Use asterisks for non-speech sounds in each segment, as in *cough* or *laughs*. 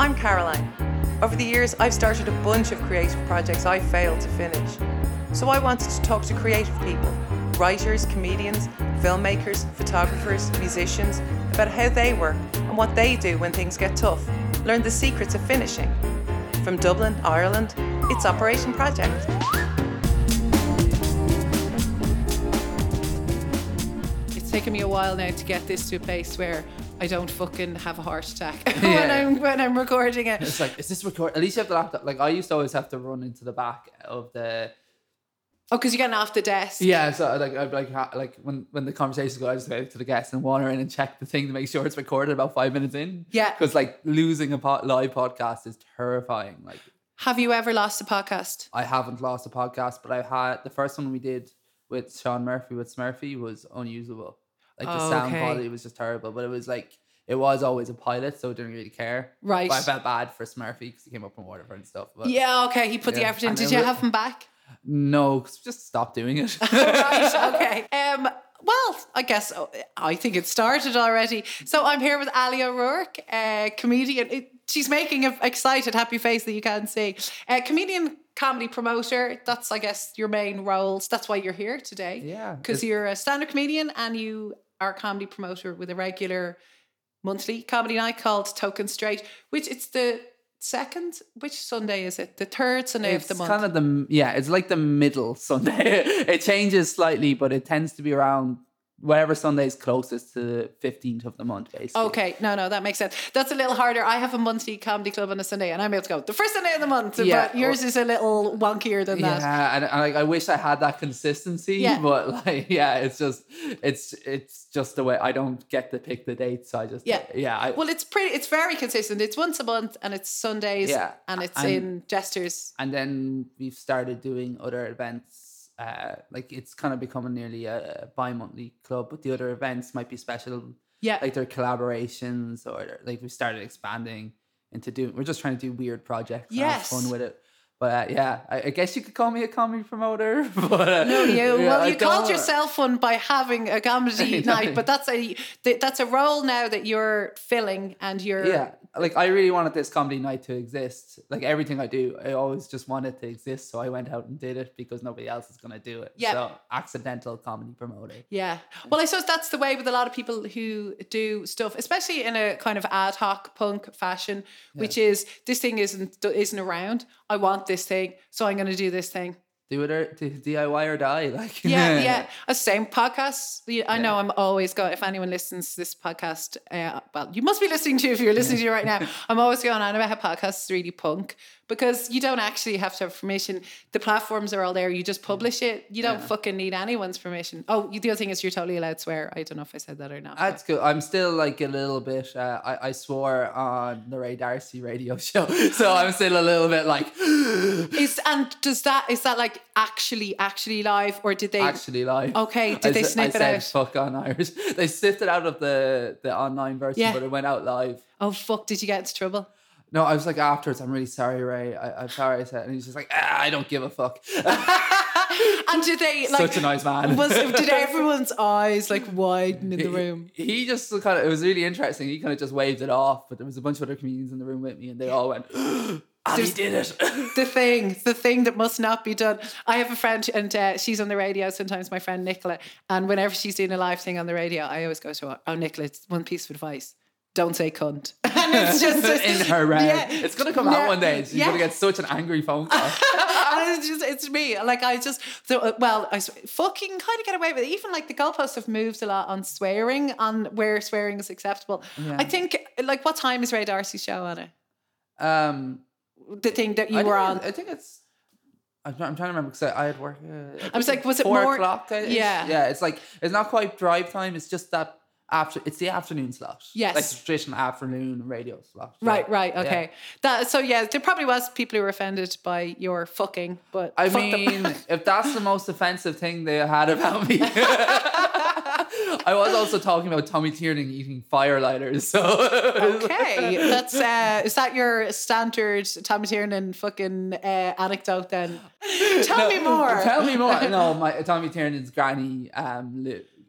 I'm Caroline. Over the years, I've started a bunch of creative projects I failed to finish. So I wanted to talk to creative people writers, comedians, filmmakers, photographers, musicians about how they work and what they do when things get tough. Learn the secrets of finishing. From Dublin, Ireland, it's Operation Project. It's taken me a while now to get this to a place where I don't fucking have a heart attack *laughs* when Yeah. I'm when I'm recording it. It's like, is this record? At least you have the laptop. Like I used to always have to run into the back of the. Oh, because you're getting off the desk. Yeah, so like I'd like ha- like when when the conversations go, I just go to the guest and wander in and check the thing to make sure it's recorded about five minutes in. Yeah. because like losing a live podcast is terrifying. Like Have you ever lost a podcast? I haven't lost a podcast, but I had the first one we did with Sean Murphy with Smurfy was unusable. Like the Oh, sound okay. quality was just terrible, but it was like it was always a pilot, so I didn't really care. Right. But I felt bad for Smurfy because he came up from Waterford and stuff. But Yeah, okay. He put the Yeah, effort in. and Did it you wa- have him back? no, 'cause just stop doing it. *laughs* right. Okay. *laughs* Um. Well, I guess oh, I think it started already. So I'm here with Ali O'Rourke, a comedian. It- she's making an excited, happy face that you can't see. A comedian, comedy promoter. That's, I guess, your main roles. That's why you're here today. Yeah, Because it's- you're a stand-up comedian and you a comedy promoter with a regular monthly comedy night called Token Straight, which it's the second. Which Sunday is it? The third Sunday it's of the month. It's kind of the yeah, it's like the middle Sunday. *laughs* it changes slightly, but it tends to be around whatever Sunday is closest to the fifteenth of the month, basically. Okay, no, no, that makes sense. That's a little harder. I have a monthly comedy club on a Sunday, and I'm able to go the first Sunday of the month. Yeah, but yours is a little wonkier than that. Yeah, and, and like, I wish I had that consistency, Yeah. but like, *laughs* yeah, it's just, it's, it's just the way I don't get to pick the dates. So I just, Yeah. yeah, I, Well, it's pretty. It's very consistent. It's once a month, and it's Sundays. Yeah, and it's and- in Jesters. and then we've started doing other events. Uh, like it's kind of becoming nearly a bi-monthly club, but the other events might be special. Yeah, like their collaborations or their- like we started expanding into doing we're just trying to do weird projects and have Yes. fun with it. But uh, yeah I, I guess you could call me a comedy promoter *laughs* but uh, No, you yeah, well, you called yourself one by having a comedy *laughs* night, but that's a that's a role now that you're filling, and you're yeah like I really wanted this comedy night to exist like everything I do I always just wanted it to exist so I went out and did it because nobody else is gonna do it Yeah. so accidental comedy promoter Yeah. Well, I suppose that's the way with a lot of people who do stuff, especially in a kind of ad hoc punk fashion, which is this thing isn't isn't around. I want this thing, so I'm going to do this thing. Do it or do DIY or die *laughs* like Yeah, yeah. A same podcast. the- I know I'm always going. If anyone listens to this podcast, uh, well, you must be listening to. If you're listening to it right now, *laughs* I'm always going on about how podcasts is really punk because you don't actually have to have permission. The platforms are all there. You just publish it. You don't Yeah. fucking need anyone's permission. Oh, the other thing is you're totally allowed to swear. I don't know if I said that or not. That's good. I'm still like a little bit. Uh, I I swore on the Ray D'Arcy radio *laughs* show, so I'm still a little bit like *gasps* Is and does that is that like actually actually live or did they? actually live? Okay, did I they s- snip I it said out? Fuck on Irish. *laughs* They sniffed it out of the the online version, Yeah. but it went out live. oh fuck! Did you get into trouble? No, I was like afterwards. I'm really sorry, Ray. I, I'm sorry. I said, and he's just like, ah, I don't give a fuck. *laughs* And did they *laughs* like? Such a nice man. Was did everyone's eyes like widen in the room? He, he just kind of. It was really interesting. He kind of just waved it off, but there was a bunch of other comedians in the room with me, and they all went, *gasps* "Ali There's- did it." *laughs* the thing, the thing that must not be done. I have a friend, and uh, she's on the radio sometimes. My friend Nicola, and whenever she's doing a live thing on the radio, I always go to her. Oh, Nicola, it's one piece of advice: don't say cunt. *laughs* And *laughs* it's just in her head. Yeah. It's gonna come Yeah. out one day. She's Yeah. gonna get such an angry phone call. and it's just it's me. Like I just so, uh, well, I s- fucking kind of get away with it. Even like the goalposts have moved a lot on swearing, on where swearing is acceptable. Yeah. I think like what time is Ray D'Arcy's show on it? Um, The thing that you I were on. I think it's. I'm trying, I'm trying to remember because I, I had work. Uh, I was like, was it four more- o'clock? Yeah. yeah. It's like it's not quite drive time. It's just that after. It's the afternoon slot. Yes. like the traditional afternoon radio slot. Right, Yeah. right, Yeah. okay. That so yeah, there probably was people who were offended by your fucking, but I fuck mean, if that's the most offensive thing they had about me, *laughs* *laughs* I was also talking about Tommy Tiernan eating fire lighters. So okay, *laughs* that's uh, is that your standard Tommy Tiernan fucking uh, anecdote? Then *laughs* tell me more. Tell me more. *laughs* No, my Tommy Tiernan's granny um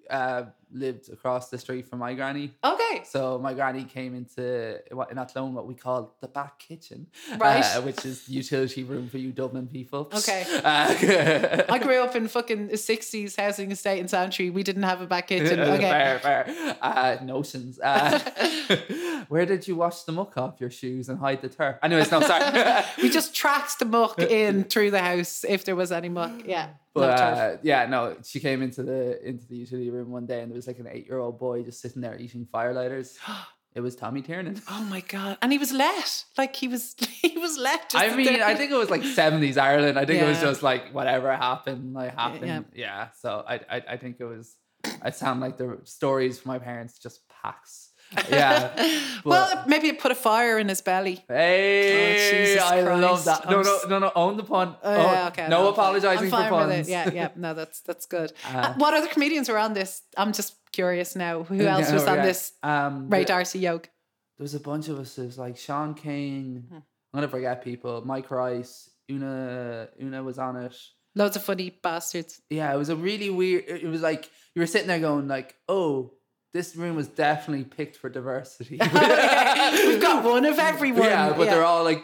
uh, lived across the street from my granny. Okay. So my granny came into what in Athlone what we call the back kitchen, Right. uh, which is the utility room for you Dublin people. Okay. Uh, *laughs* I grew up in fucking the 60s housing estate in Santry. We didn't have a back *laughs* kitchen. Okay. fair, fair. Uh, notions. Uh, *laughs* where did you wash the muck off your shoes and hide the turf? Anyways, no, sorry. We just tracked the muck in through the house if there was any muck. Yeah. But uh, yeah, no, she came into the into the utility room one day and there was like an eight year old boy just sitting there eating firelighters. *gasps* It was Tommy Tiernan. Oh my god! And he was let, like he was, *laughs* he was let. I mean, there. I think it was like seventies Ireland. I think it was just like whatever happened, like happened. yeah. Yeah. So I, I, I think it was. I sound like the stories from my parents just packs. Yeah. *laughs* well, but- maybe it put a fire in his belly. Hey, Oh, Jesus I love that. No, no, no, no. Own the pun. Oh, Oh, yeah, okay. no fine. apologizing for puns. Yeah, yeah. No, that's that's good. *laughs* Uh, Uh, what other comedians were on this? I'm just curious now. Who else Yeah, was on yeah. this? Um, Ray D'Arcy Yoke. there was a bunch of us. There was like Sean King. Hmm. I'm gonna forget people. Mike Rice. Una. Una was on it. Loads of funny bastards. yeah, it was a really weird. It was like you were sitting there going like, "Oh, this room was definitely picked for diversity." *laughs* We've got *laughs* one of everyone. yeah, but they're all like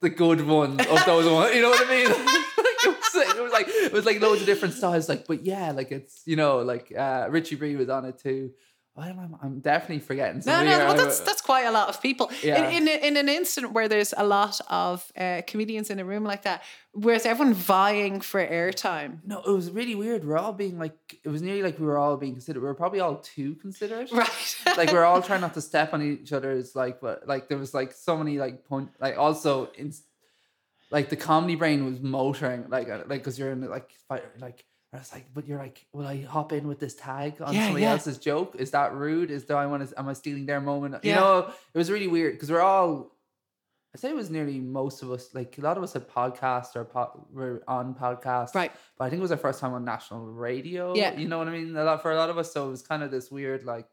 the good ones of those ones. You know what I mean? *laughs* it, was like, it was like it was like loads of different styles. Like, but yeah, like it's you know like uh, Richie Bree was on it too. I'm, I'm, I'm definitely forgetting. No, no, well, that's that's quite a lot of people. Yeah. In, in a- in an instant where there's a lot of uh, comedians in a room like that, where's everyone vying for airtime. No, it was really weird. We're all being like, it was nearly like we were all being considered. We were probably all too considerate. *laughs* Right. like we're all trying not to step on each other's like but like there was like so many like point like also in like the comedy brain was motoring like uh, like because you're in like fight like I was like but you're like will I hop in with this tag on Yeah, somebody yeah. else's joke is that rude is do I want to am I stealing their moment you know it was really weird because we're all I say it was nearly most of us like a lot of us had podcasts or pod, were on podcasts Right. but I think it was our first time on national radio Yeah. you know what I mean a lot for a lot of us so it was kind of this weird like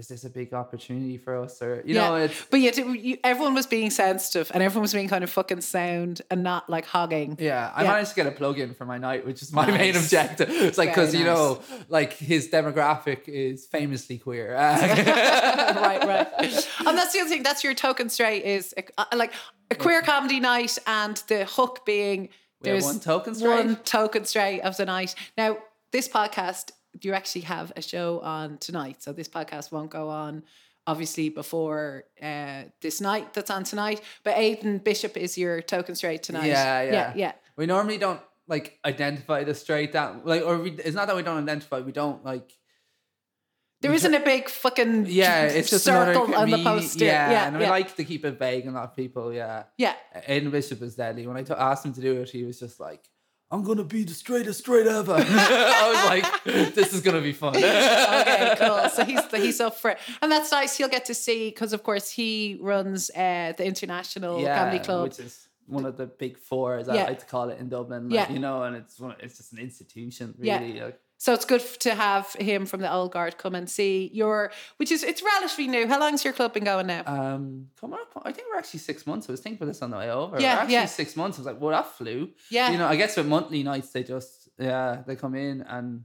is this a big opportunity for us or you know it's But yet, you, everyone was being sensitive and everyone was being kind of fucking sound and not like hogging. yeah I Yeah. managed to get a plug in for my night which is my main objective it's like because you know like his demographic is famously queer *laughs* right, right. And that's the other thing. That's your token straight is uh, like a queer comedy night, and the hook being We there's one token straight? one token straight of the night. Now, this podcast, you actually have a show on tonight, so this podcast won't go on. Obviously, before uh, this night that's on tonight, but Aidan Bishop is your token straight tonight. Yeah, yeah. yeah, yeah. we normally don't like identify the straight that like or we, it's not that we don't identify we don't like There isn't a big fucking yeah *laughs* it's just circle another on the poster. yeah, Yeah, and yeah, I like to keep it vague and not people yeah yeah. Aidan Bishop is deadly. When I t- asked him to do it, he was just like, "I'm gonna be the straightest straight ever." *laughs* I was like, "This is gonna be fun." *laughs* okay, cool. *laughs* So he's he's up for it, and that's nice. He'll get to see because, of course, he runs uh, the International Comedy Club. which is one of the big four, as I like to call it in Dublin. Like, Yeah. you know, and it's one, it's just an institution, Yeah. really. Like, so it's good to have him from the old guard come and see your, which is it's relatively new. How long's your club been going now? um, coming up, I think we're actually six months. I was thinking about this on the way over. Yeah, we're actually yeah. six months. I was like, "Well, that flew." yeah, You know, I guess with monthly nights, they just yeah, they come in and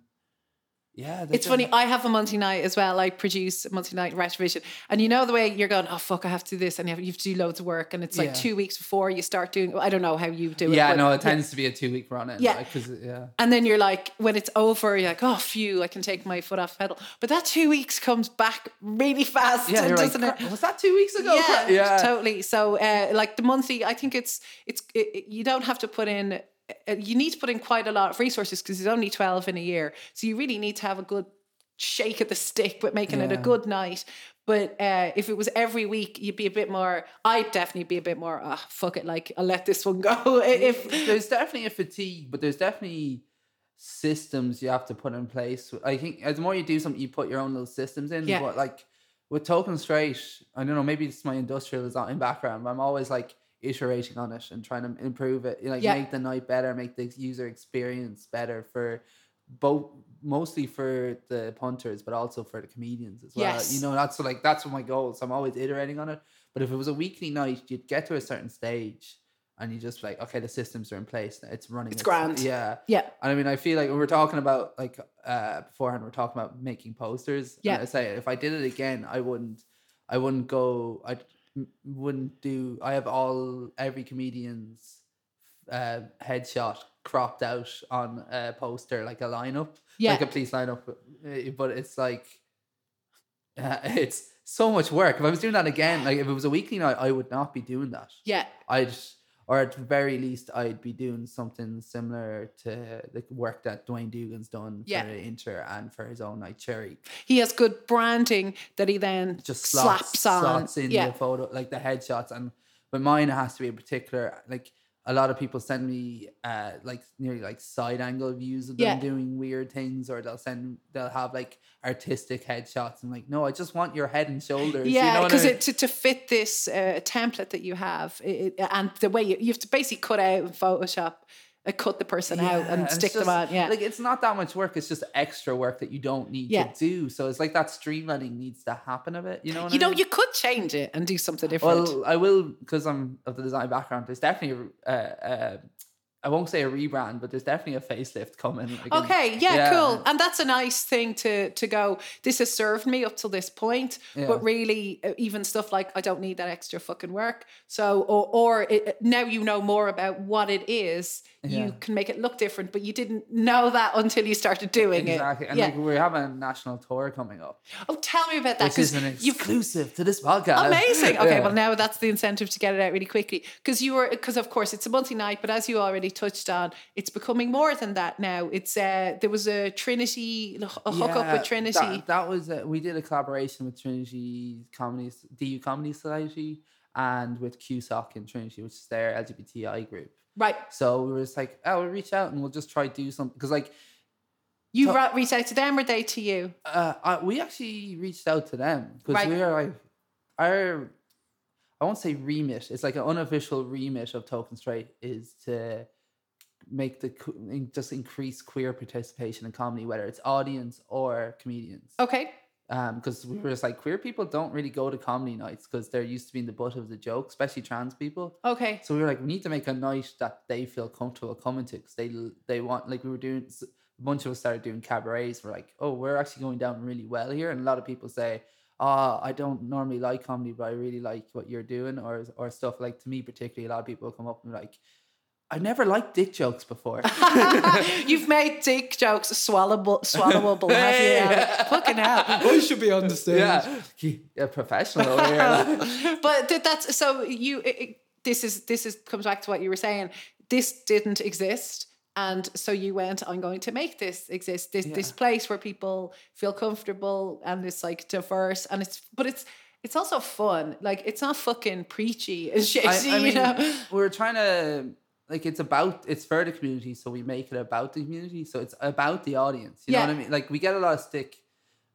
yeah, It's funny. I have a multi night as well. I produce a multi night retrovision, and you know the way you're going. Oh fuck! I have to do this, and you have, you have to do loads of work, and it's like Yeah. two weeks before you start doing. I don't know how you do it. Yeah, but- no, it tends to be a two week run in. Yeah. because yeah. And then you're like, when it's over, you're like, oh, phew, I can take my foot off the pedal. But that two weeks comes back really *laughs* fast, Yeah, you're like, it? Was that two weeks ago? Yeah, *laughs* yeah. totally. So, uh, like the monthly, I think it's it's it, it- you don't have to put in. Uh, you need to put in quite a lot of resources because there's only twelve in a year, so you really need to have a good shake of the stick with making it a good night. But uh, if it was every week, you'd be a bit more. I'd definitely be a bit more. Ah, fuck it. Like I'll let this one go. *laughs* if there's definitely a fatigue, but there's definitely systems you have to put in place. I think as the more you do something, you put your own little systems in. Yeah. But like with Token Straight, I don't know, maybe it's my industrial design background, but I'm always like iterating on it and trying to improve it. Like Yeah. make the night better, make the user experience better for both mostly for the punters, but also for the comedians as well. Yes. You know, that's like that's what my goal so I'm always iterating on it. But if it was a weekly night, you'd get to a certain stage and you just like okay the systems are in place it's running It's grand. yeah Yeah. and I mean I feel like when we're talking about like uh beforehand we're talking about making posters Yeah. I say if I did it again I wouldn't I wouldn't go I wouldn't do I have all every comedian's uh headshot cropped out on a poster like a lineup Yeah. like a police lineup uh, but it's like uh, *laughs* it's so much work if I was doing that again like if it was a weekly night I would not be doing that Yeah. I'd or at the very least I'd be doing something similar to the work that Dwayne Dugan's done Yeah. for Inter and for his own night cherry. He has good branding that he then Just slaps, on. slots in yeah. the photo, like the headshots. And but mine has to be in particular. Like a lot of people send me uh like nearly like side angle views of them Yeah. doing weird things, or they'll send they'll have like artistic headshots. I'm like, no, I just want your head and shoulders. you know Yeah, I because mean? to, to fit this uh, template that you have, it- and the way you, you have to basically cut out in Photoshop, uh, cut the person out and stick them just- on. Yeah, Like it's not that much work. It's just extra work that you don't need Yeah. to do. So it's like that streamlining needs to happen a bit. You know what you I know, mean? you could change it and do something different. well, I will because I'm of the design background. There's definitely a, uh, uh, I won't say a rebrand, but there's definitely a facelift coming. like in- Okay, yeah, cool. And that's a nice thing to to go. This has served me up till this point, Yeah. but really, uh, even stuff like I don't need that extra fucking work. So, or or it, now you know more about what it is. Yeah. You can make it look different, but you didn't know that until you started doing Exactly, it. Exactly. And yeah. like we're having a national tour coming up, oh, tell me about that which is an exclusive to this podcast. Amazing. *laughs* Okay, Yeah. well now that's the incentive to get it out really quickly because you were because of course it's a monthly night, but as you already touched on, it's becoming more than that now. It's uh there was a Trinity a hookup Yeah, with Trinity. That, that was uh, we did a collaboration with Trinity Comedy DU Comedy Society and with QSOC in Trinity, which is their LGBTI group. right. So we were just like, oh, we'll reach out and we'll just try do something because like You ra- reached out to them or they to you? uh, I, we actually reached out to them because Right. we are like our I won't say remit. It's like an unofficial remit of Token Straight is to make the just increase queer participation in comedy, whether it's audience or comedians. Okay. Um, because we were just like queer people don't really go to comedy nights because they're used to being the butt of the joke, especially trans people. Okay. So we were like, we need to make a night that they feel comfortable coming to because they they want like we were doing a bunch of us started doing cabarets. We're like, oh, we're actually going down really well here, and a lot of people say, ah, I don't normally like comedy, but I really like what you're doing, or or stuff like to me particularly. A lot of people come up and like, I never liked dick jokes before. *laughs* You've made dick jokes swallowable, swallowable, have you? Hey. Um, fucking hell. *laughs* I should be on the stage. yeah, yeah, professional here. like. *laughs* but that's so you it, it- this is this is comes back to what you were saying this didn't exist and so you went i'm going to make this exist this this place where people feel comfortable and it's like diverse and it's but it's it's also fun like it's not fucking preachy and shit I, I you mean, know we're trying to like it's about it's for the community, so we make it about the community. So it's about the audience. You know what I mean? Like we get a lot of stick.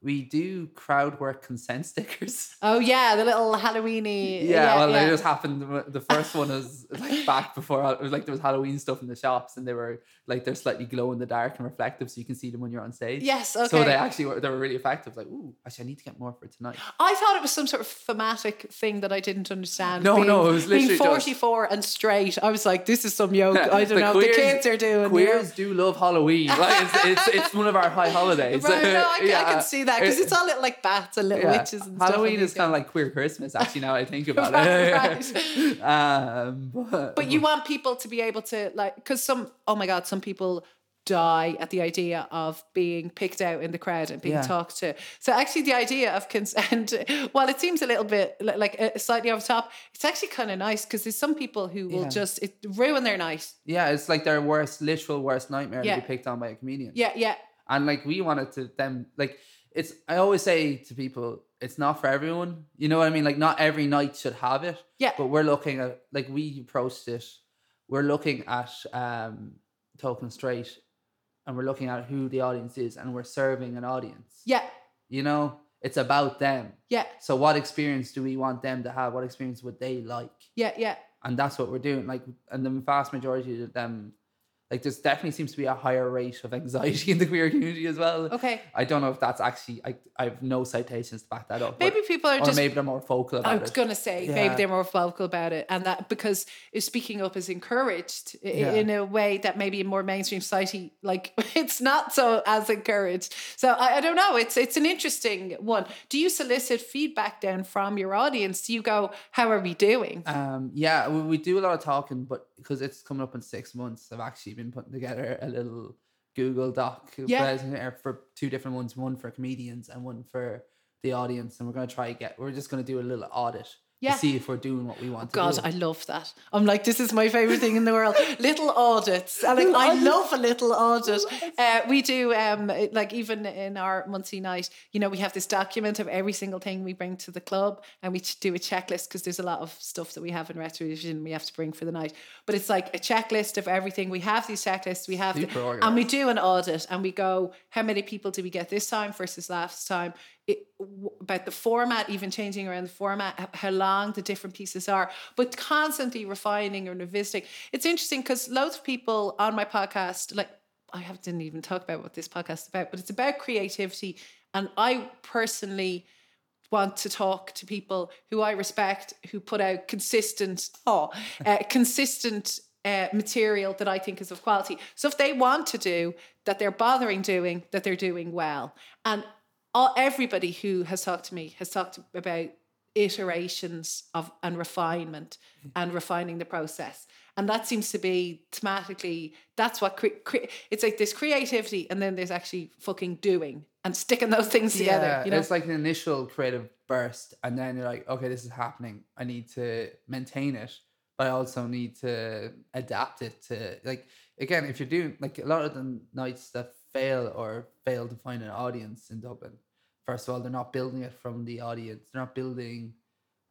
We do crowd work consent *laughs* stickers. oh yeah the little halloweeny Yeah, well, they just happened. the- first one *laughs* was like back before it was like there was Halloween stuff in the shops, and they were like they're slightly glow in the dark and reflective, so you can see them when you're on stage. yes okay So they actually were they were really effective. Like, ooh, actually, I need to get more for tonight. I thought it was some sort of thematic thing that I didn't understand. No, no, it was being literally just- 44 and straight. I was like, this is some yoke. *laughs* I don't The know. queers- the kids are doing. Queers do love Halloween. Like it's, it's it's one of our high holidays. Right, no, I, can, I can see that because it's all little like bats and little Yeah. witches and stuff. Halloween and is kind of like queer Christmas, actually. Now I think *laughs* about Right, it. *laughs* um, but, But you want people to be able to like, because some, oh my god, some people die at the idea of being picked out in the crowd and being Yeah. talked to. So actually, the idea of consent, *laughs* while it seems a little bit like uh, slightly over top, it's actually kind of nice because there's some people who will Yeah. just it ruin their night. yeah, it's like their worst, literal worst nightmare Yeah. to be picked on by a comedian. Yeah, yeah, And like we wanted to them like it's. I always say to people, it's not for everyone. You know what I mean? Like not every night should have it. yeah. But we're looking at like we approached it. We're looking at um Token Straight, and we're looking at who the audience is, and we're serving an audience. Yeah, You know, it's about them. yeah, So what experience do we want them to have? What experience would they like? yeah, yeah. And that's what we're doing. Like, and the vast majority of them, like there's definitely seems to be a higher rate of anxiety *laughs* in the queer community as well. Okay. I don't know if that's actually I, I have no citations to back that up. Maybe people are or just maybe they're more vocal about it. I was it. gonna say maybe they're more vocal about it, and that because speaking up is encouraged Yeah. in a way that maybe in more mainstream society, like *laughs* it's not so as encouraged. So I, I don't know. It's it's an interesting one. Do you solicit feedback then from your audience? Do you go, "How are we doing?" Um, yeah, we, we do a lot of talking, but because it's coming up in six months, I've actually been putting together a little Google Doc Yeah. for two different ones, one for comedians and one for the audience, and we're gonna try to get. We're just gonna do a little audit Yeah. see if we're doing what we want. God, to do. I love that. I'm like, this is my favorite thing in the world. *laughs* Little audits. And like, I love a little audit. Uh, we do, um, like, even in our monthly night, you know, we have this document of every single thing we bring to the club and we do a checklist because there's a lot of stuff that we have in retrovision we have to bring for the night. But it's like a checklist of everything. We have these checklists, we have, the, and we do an audit and we go, how many people did we get this time versus last time? It, about the format, even changing around the format, how long the different pieces are, but constantly refining and revisiting. It's interesting because loads of people on my podcast, like I didn't even talk about what this podcast is about, but it's about creativity. And I personally want to talk to people who I respect, who put out consistent, oh, uh, consistent uh, material that I think is of quality. So if they want to do that, they're bothering doing that, they're doing well. And all, everybody who has talked to me has talked about iterations of and refinement mm. and refining the process. And that seems to be thematically, that's what cre- cre- it's like this creativity, and then there's actually fucking doing and sticking those things together. Yeah, you know, it's like an initial creative burst, and then you're like, okay, this is happening. I need to maintain it, but I also need to adapt it to like again, if you're doing like a lot of the nights that fail or fail to find an audience in Dublin, first of all, they're not building it from the audience. They're not building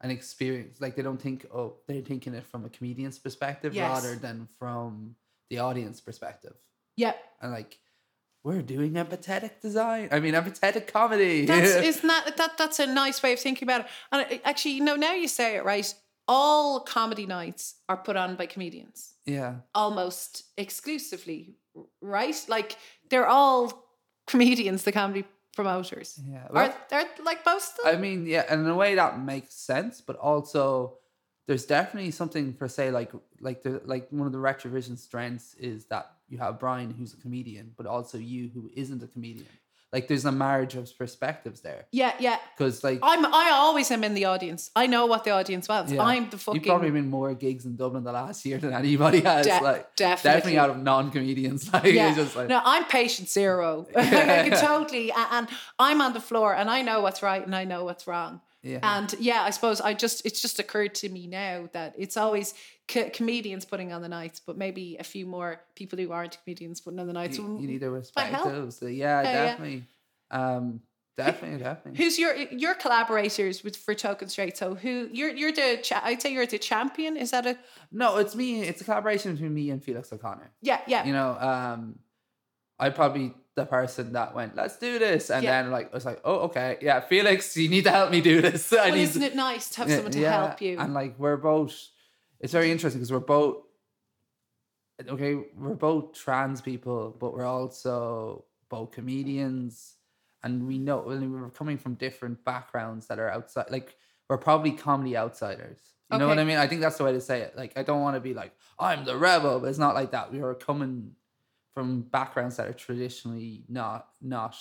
an experience. Like they don't think, oh, they're thinking it from a comedian's perspective Yes. rather than from the audience perspective. yeah. And like, we're doing empathetic design. I mean, empathetic comedy. That's *laughs* isn't that that that's a nice way of thinking about it. And uh, actually, you know, now you say it right. All comedy nights are put on by comedians, yeah. almost exclusively, right? Like they're all comedians, the comedy promoters. Yeah. Are they're like them? I mean, yeah, and in a way that makes sense, but also there's definitely something for say like like the like one of the retrovision strengths is that you have Brian who's a comedian, but also you who isn't a comedian. Like there's a marriage of perspectives there. yeah, yeah. Because like I'm I always am in the audience. I know what the audience wants. yeah, I'm the fucking You've probably been more gigs in Dublin the last year than anybody has. De- like definitely. definitely out of non comedians. *laughs* Like yeah. just like no, I'm patient zero. *laughs* I *laughs* can totally, and I'm on the floor, and I know what's right, and I know what's wrong. Yeah. And yeah, I suppose I just it's just occurred to me now that it's always co- comedians putting on the nights, but maybe a few more people who aren't comedians putting on the nights. you, you need to respect those. So, yeah, Yeah, yeah. definitely. Um definitely, definitely. Who's your your collaborators with for Token Straight? So who you're you're the cha- I'd say you're the champion. Is that a No, it's me. It's a collaboration between me and Felix O'Connor. yeah yeah You know, um, I'd probably the person that went, "Let's do this," and Yeah. then like I was like, "Oh, okay, yeah, Felix, you need to help me do this." *laughs* Well, isn't it nice to have someone to yeah, help you? And like we're both, it's very interesting because we're both, okay, we're both trans people, but we're also both comedians, and we know we're coming from different backgrounds that are outside. Like we're probably comedy outsiders. You know what I mean? I think that's the way to say it. Like I don't want to be like I'm the rebel, but it's not like that. We are coming from backgrounds that are traditionally not not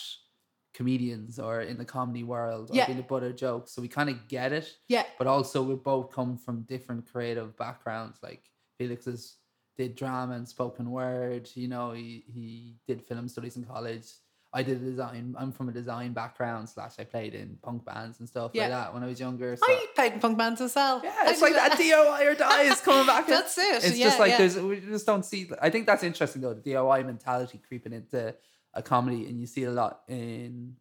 comedians or in the comedy world or Yeah. being the butt of jokes. So we kind of get it yeah but also we both come from different creative backgrounds. Like Felix is did drama and spoken word. You know, he he did film studies in college. I did a design. I'm from a design background. Slash, I played in punk bands and stuff Yeah. like that when I was younger. So. I played in punk bands as well. yeah, it's like that DIY or die is coming back. *laughs* in. That's it. It's yeah, just like yeah. there's we just don't see. I think that's interesting though. The DIY mentality creeping into a comedy, and you see a lot in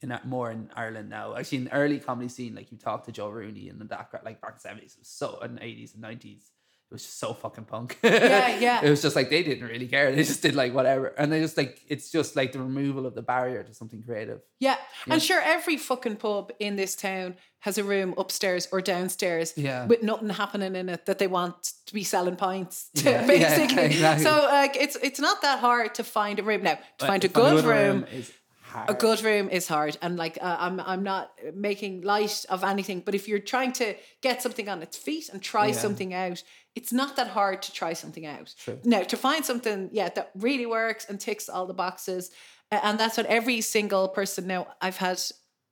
in more in Ireland now. Actually, in the early comedy scene, like you talk to Joe Rooney and the that like back in seventies, it so in eighties and nineties. It was just so fucking punk. *laughs* Yeah, yeah. It was just like they didn't really care. They just did like whatever, and they just like it's just like the removal of the barrier to something creative. Yeah. And sure, every fucking pub in this town has a room upstairs or downstairs Yeah. with nothing happening in it that they want to be selling pints to, Yeah, *laughs* yeah, basically. exactly. So like it's it's not that hard to find a room. Now, to But find a good room, is hard. a good room is hard and like uh, I'm I'm not making light of anything but if you're trying to get something on its feet and try Yeah. something out it's not that hard to try something out True. now to find something yeah that really works and ticks all the boxes and that's what every single person now I've had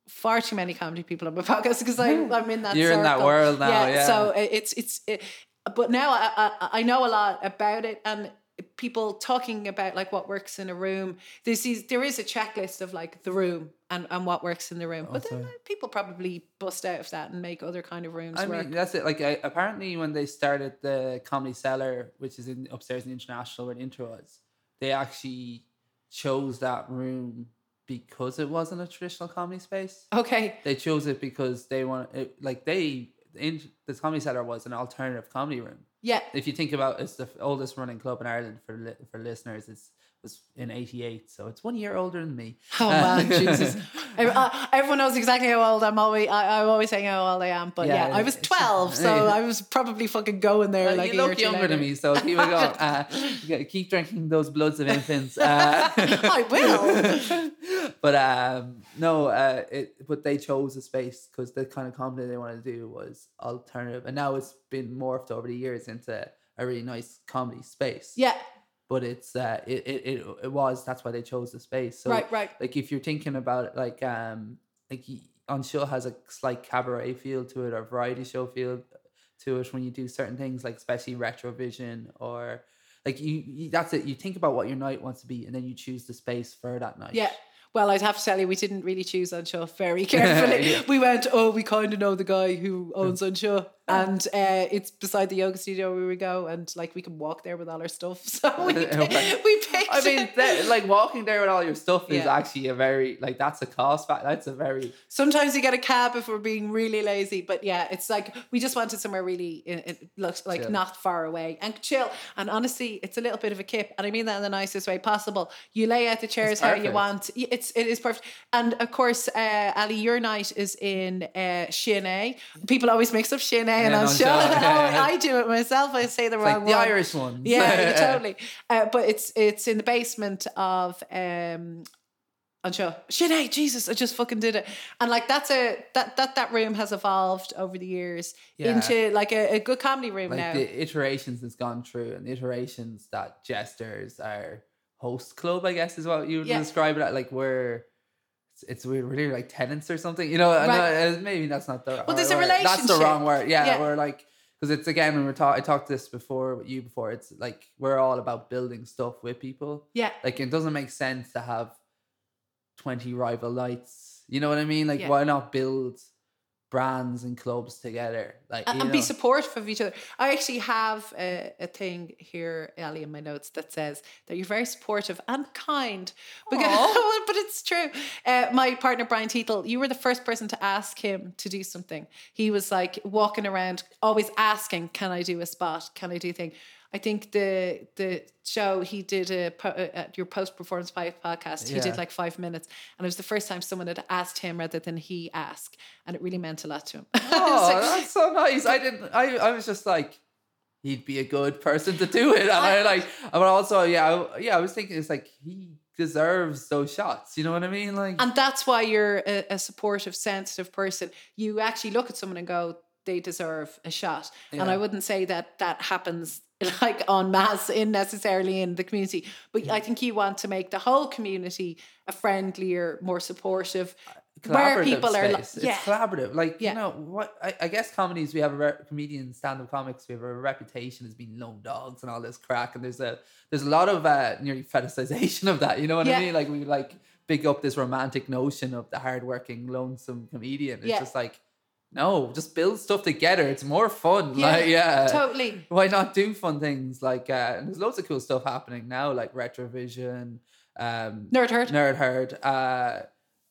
far too many comedy people on my *laughs* podcast because I'm, I'm in that You're in that world now, yeah. so it's it's it, but now I, I I know a lot about it and people talking about like what works in a room there's these, there is a checklist of like the room and, and what works in the room but then Okay. uh, people probably bust out of that and make other kind of rooms I work mean, that's it. Like, I, apparently, when they started the Comedy Cellar, which is in upstairs in the International where the intro was, they actually chose that room because it wasn't a traditional comedy space. okay They chose it because they want it, like they in the Comedy Cellar was an alternative comedy room. Yeah If you think about, it's the oldest running club in Ireland for li- for listeners. It's was in '88, so it's one year older than me. oh man *laughs* Jesus *laughs* Ev- uh, everyone knows exactly how old I'm always I, I'm always saying how old I am but yeah, Yeah, I was 12 so. *laughs* I was probably fucking going there Uh, like you look younger later. than me, so keep. Uh, keep drinking those bloods of infants. Uh, I will but um, no, uh, it. But they chose a space because the kind of comedy they wanted to do was alternative, and now it's been morphed over the years into a really nice comedy space. yeah But it's uh, it, it it it was that's why they chose the space. So right right like if you're thinking about it, like um like Anseo has a slight cabaret feel to it or variety show feel to it when you do certain things like especially retrovision or like you, you that's it you think about what your night wants to be and then you choose the space for that night Yeah. Well, I'd have to tell you, we didn't really choose Anseo very *laughs* carefully. Yeah. We went, oh, we kind of know the guy who owns Anseo. And uh, it's beside the yoga studio where we go. And like we can walk there with all our stuff. *laughs* So we, Okay. *laughs* we picked I mean, that, like walking there with all your stuff is Yeah. actually a very like that's a cost fact. That's a very Sometimes you get a cab if we're being really lazy, but yeah, it's like we just wanted somewhere really it, it looks like Chill. not far away and chill. And honestly, it's a little bit of a kip, and I mean that in the nicest way possible. You lay out the chairs how you want. It's it is perfect. And of course, uh, Ali, your night is in uh, People always mix up Shin And Anseo. sure. *laughs* Yeah. I do it myself. I say the it's wrong like the one. Irish one. Yeah, *laughs* totally. Uh, but it's it's in the basement of um I'm sure. Sinead, Jesus, I just fucking did it. And like that's a that that that room has evolved over the years Yeah. into like a, a good comedy room like now. the iterations it's gone through and the iterations that jesters are host club i guess is what you would Yeah. describe it at like where it's, weird really like tenants or something you know Right. uh, maybe that's not the Well, there's a right word. that's the wrong word yeah, Yeah. we're like because it's again when we're talking i talked this before with you before it's like we're all about building stuff with people yeah. like it doesn't make sense to have 20 rival lights you know what i mean like Yeah. why not build brands and clubs together like And, and be supportive of each other. I actually have a, a thing here, ellie in my notes that says that you're very supportive and kind. Because, *laughs* but it's true. Uh, my partner, Brian Teetle, you were the first person to ask him to do something. He was like walking around, always asking, Can I do a spot? Can I do a thing? I think the the show he did a uh, at your post performance five podcast. He Yeah. did like five minutes, and it was the first time someone had asked him rather than he ask, and it really meant a lot to him. *laughs* Oh, So- that's so nice. I didn't. I, I was just like, he'd be a good person to do it, and I, like. But also, yeah, I, yeah. I was thinking it's like he deserves those shots. You know what I mean? Like, And that's why you're a, a supportive, sensitive person. You actually look at someone and go, they deserve a shot. And I wouldn't say that that happens *laughs* like en masse in necessarily in the community, but I think you want to make the whole community a friendlier, more supportive, where collaborative people are like, space. yeah, It's collaborative. Like Yeah. you know what? I, I guess comedies we have a re- comedian stand-up comics. We have a reputation as being lone dogs and all this crack. And there's a there's a lot of uh, nearly fetishization of that. You know what Yeah. I mean? Like we like big up this romantic notion of the hardworking lonesome comedian. It's Yeah. just like no, just build stuff together. It's more fun. Yeah, like yeah. totally. Why not do fun things like uh, and there's loads of cool stuff happening now, like Retrovision, um, Nerd herd. Nerd Herd. Uh,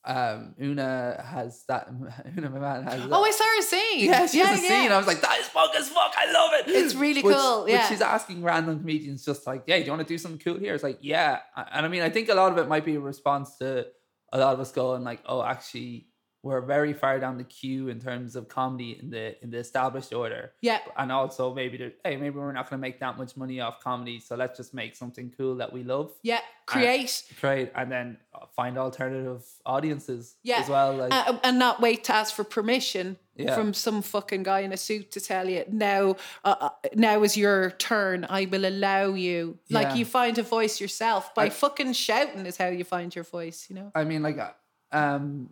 um, Una has that. *laughs* Una, my man, has. Oh, I saw her sing. Yeah, she yeah, has a scene. I was like, that is funk as fuck. I love it. It's really Which- cool, which yeah. she's asking random comedians just like, yeah, do you want to do something cool here? It's like, yeah. And I mean, I think a lot of it might be a response to a lot of us going like, oh, actually, we're very far down the queue in terms of comedy in the in the established order. Yeah. And also maybe there- hey, maybe we're not going to make that much money off comedy, so let's just make something cool that we love, Yeah. Create. create, and then uh, find alternative audiences Yeah. as well. Like, Uh, and not wait to ask for permission Yeah. from some fucking guy in a suit to tell you now uh, uh, now is your turn i will allow you like Yeah. you find a voice yourself by I- fucking shouting is how you find your voice you know I mean, like, uh, um,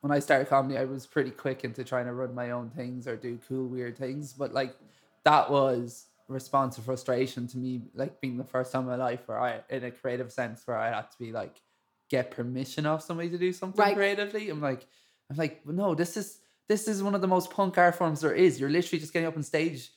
when I started comedy, I was pretty quick into trying to run my own things or do cool, weird things. But like, that was a response to frustration to me, like being the first time in my life where I, in a creative sense, where I had to be like, get permission off somebody to do something Right. creatively. I'm like, I'm like, no, this is this is one of the most punk art forms there is. You're literally just getting up on stage,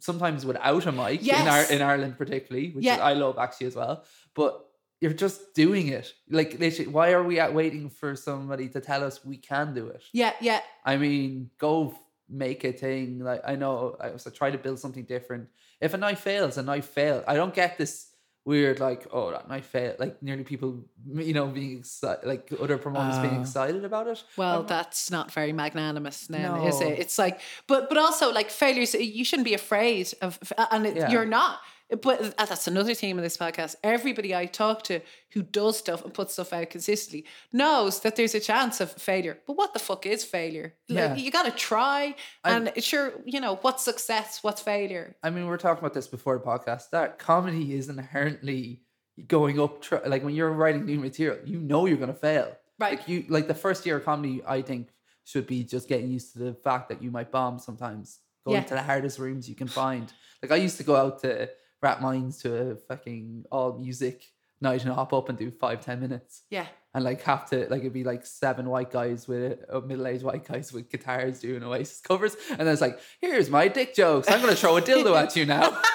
sometimes without a mic in Yes. our in Ireland particularly, which Yeah. is, I love actually as well. But you're just doing it. Like literally, why are we waiting for somebody to tell us we can do it? yeah yeah I mean, go make a thing. Like I know I was try to build something different. If a knife fails, a knife failed. I don't get this weird like oh that knife failed. Like nearly people you know being excited, like other promoters being Oh. excited about it. well I'm- that's not very magnanimous then is it it's like but but also like failures you shouldn't be afraid of and it, Yeah. you're not but uh, that's another theme of this podcast everybody i talk to who does stuff and puts stuff out consistently knows that there's a chance of failure but what the fuck is failure like, Yeah. you gotta try I'm- and sure you know what's success what's failure I mean, we we're talking about this before the podcast. That comedy is inherently going up. Tr- like when you're writing new material, you know you're gonna fail. Right. Like you, like the first year of comedy, I think should be just getting used to the fact that you might bomb sometimes. Going Yeah. to the hardest rooms you can find. Like I used to go out to Rathmines to a fucking all music night and hop up and do five ten minutes yeah and like have to like it'd be like seven white guys with uh, middle-aged white guys with guitars doing Oasis covers, and then it's like, here's my dick jokes. I'm gonna throw a dildo at you now. *laughs*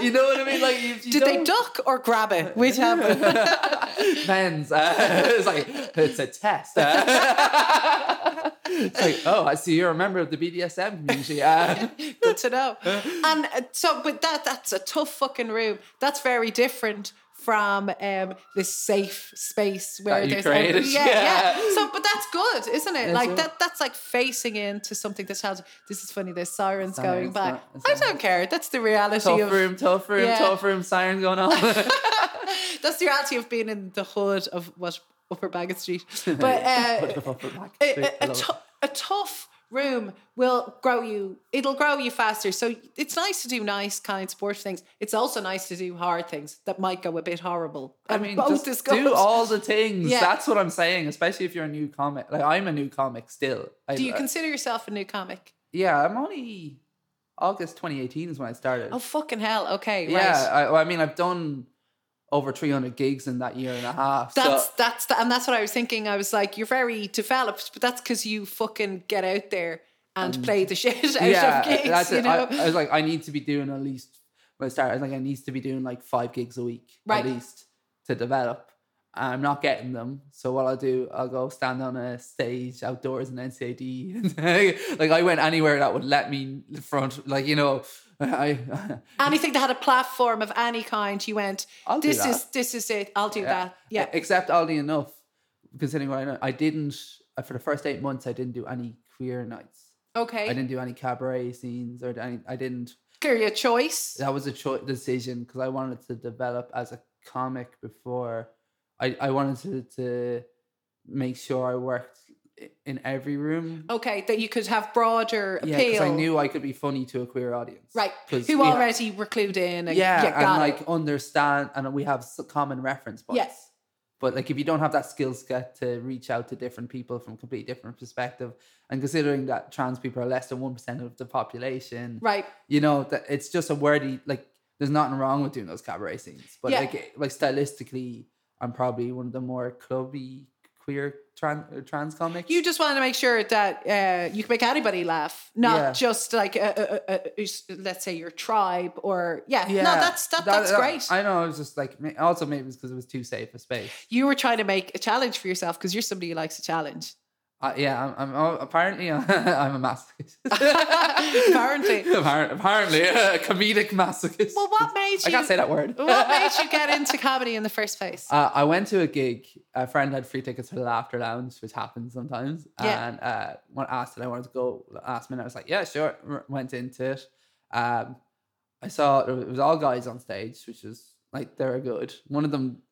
you know what I mean? Like, you, you did they don't- duck or grab it *laughs* which happened Men's. Uh, *laughs* it's like it's a test. Uh, it's like, oh, I see you're a member of the BDSM community. Uh, *laughs* Good to know. *laughs* And uh, so, but that that's a tough fucking room. That's very different from um this safe space where there's created, yeah, yeah yeah. So, but that's good, isn't it? Like that. That's like facing into something that has. This is funny. There's sirens going Sirens, not- I don't care. That's the reality tough of. room, tough room, Yeah. tough room. Sirens going on. *laughs* That's the reality of being in the hood of what Upper Baggot Street. *laughs* But uh, a, a, a, tou- a tough room will grow you it'll grow you faster so it's nice to do nice kind sports things it's also nice to do hard things that might go a bit horrible I mean, both just do all the things. Yeah. That's what I'm saying. Especially if you're a new comic. Like I'm a new comic still. I, do you consider yourself a new comic yeah, I'm only August 2018 is when I started. oh fucking hell okay yeah, I, I mean, I've done over 300 gigs in that year and a half. that's so, that's the, and that's what I was thinking. I was like, you're very developed, but that's because you fucking get out there and play the *laughs* shit out yeah, of gigs. that's you it. know, I, I was like, I need to be doing at least when I started. I was like, I need to be doing like five gigs a week Right. at least to develop. I'm not getting them, so what I'll do, I'll go stand on a stage outdoors in NCAD. *laughs* like I went anywhere that would let me front, like you know, I. anything that had a platform of any kind, you went. I'll do this that. is this is it. I'll do that. Yeah. Except oddly enough, considering what I know, I didn't uh, for the first eight months. I didn't do any queer nights. Okay. I didn't do any cabaret scenes or any. I didn't. Clearly a choice. That was a cho- decision because I wanted to develop as a comic before. I I wanted to to make sure I worked in every room. Okay, that you could have broader Yeah, appeal. because I knew I could be funny to a queer audience. right. Who we already were clued in. And, yeah, yeah, and got like understand, and we have s- common reference points. Yes. But like, if you don't have that skill set to reach out to different people from completely different perspective, and considering that trans people are less than one percent of the population, Right. you know that it's just a wordy like. There's nothing wrong with doing those cabaret scenes, but Yeah. like, like stylistically, I'm probably one of the more clubby queer trans trans comics. You just wanted to make sure that uh, you can make anybody laugh, not Yeah. just like a, a, a, let's say your tribe or yeah. No, that's that, that- that's that- great. I know. It was just like also maybe it's because it was too safe a space. you were trying to make a challenge for yourself because you're somebody who likes a challenge. Uh, yeah, I'm, I'm oh, apparently *laughs* I'm a masochist. *laughs* Apparently. Appar- apparently, a comedic masochist. Well, what made you? I can't say that word. what made you get *laughs* into comedy in the first place? Uh, I went to a gig. A friend had free tickets for the Laughter Lounge, which happens sometimes. Yeah. And uh, when asked that I wanted to go last minute, I was like, yeah, sure. R- Went into it. Um, I saw it was all guys on stage, which was like they were good. One of them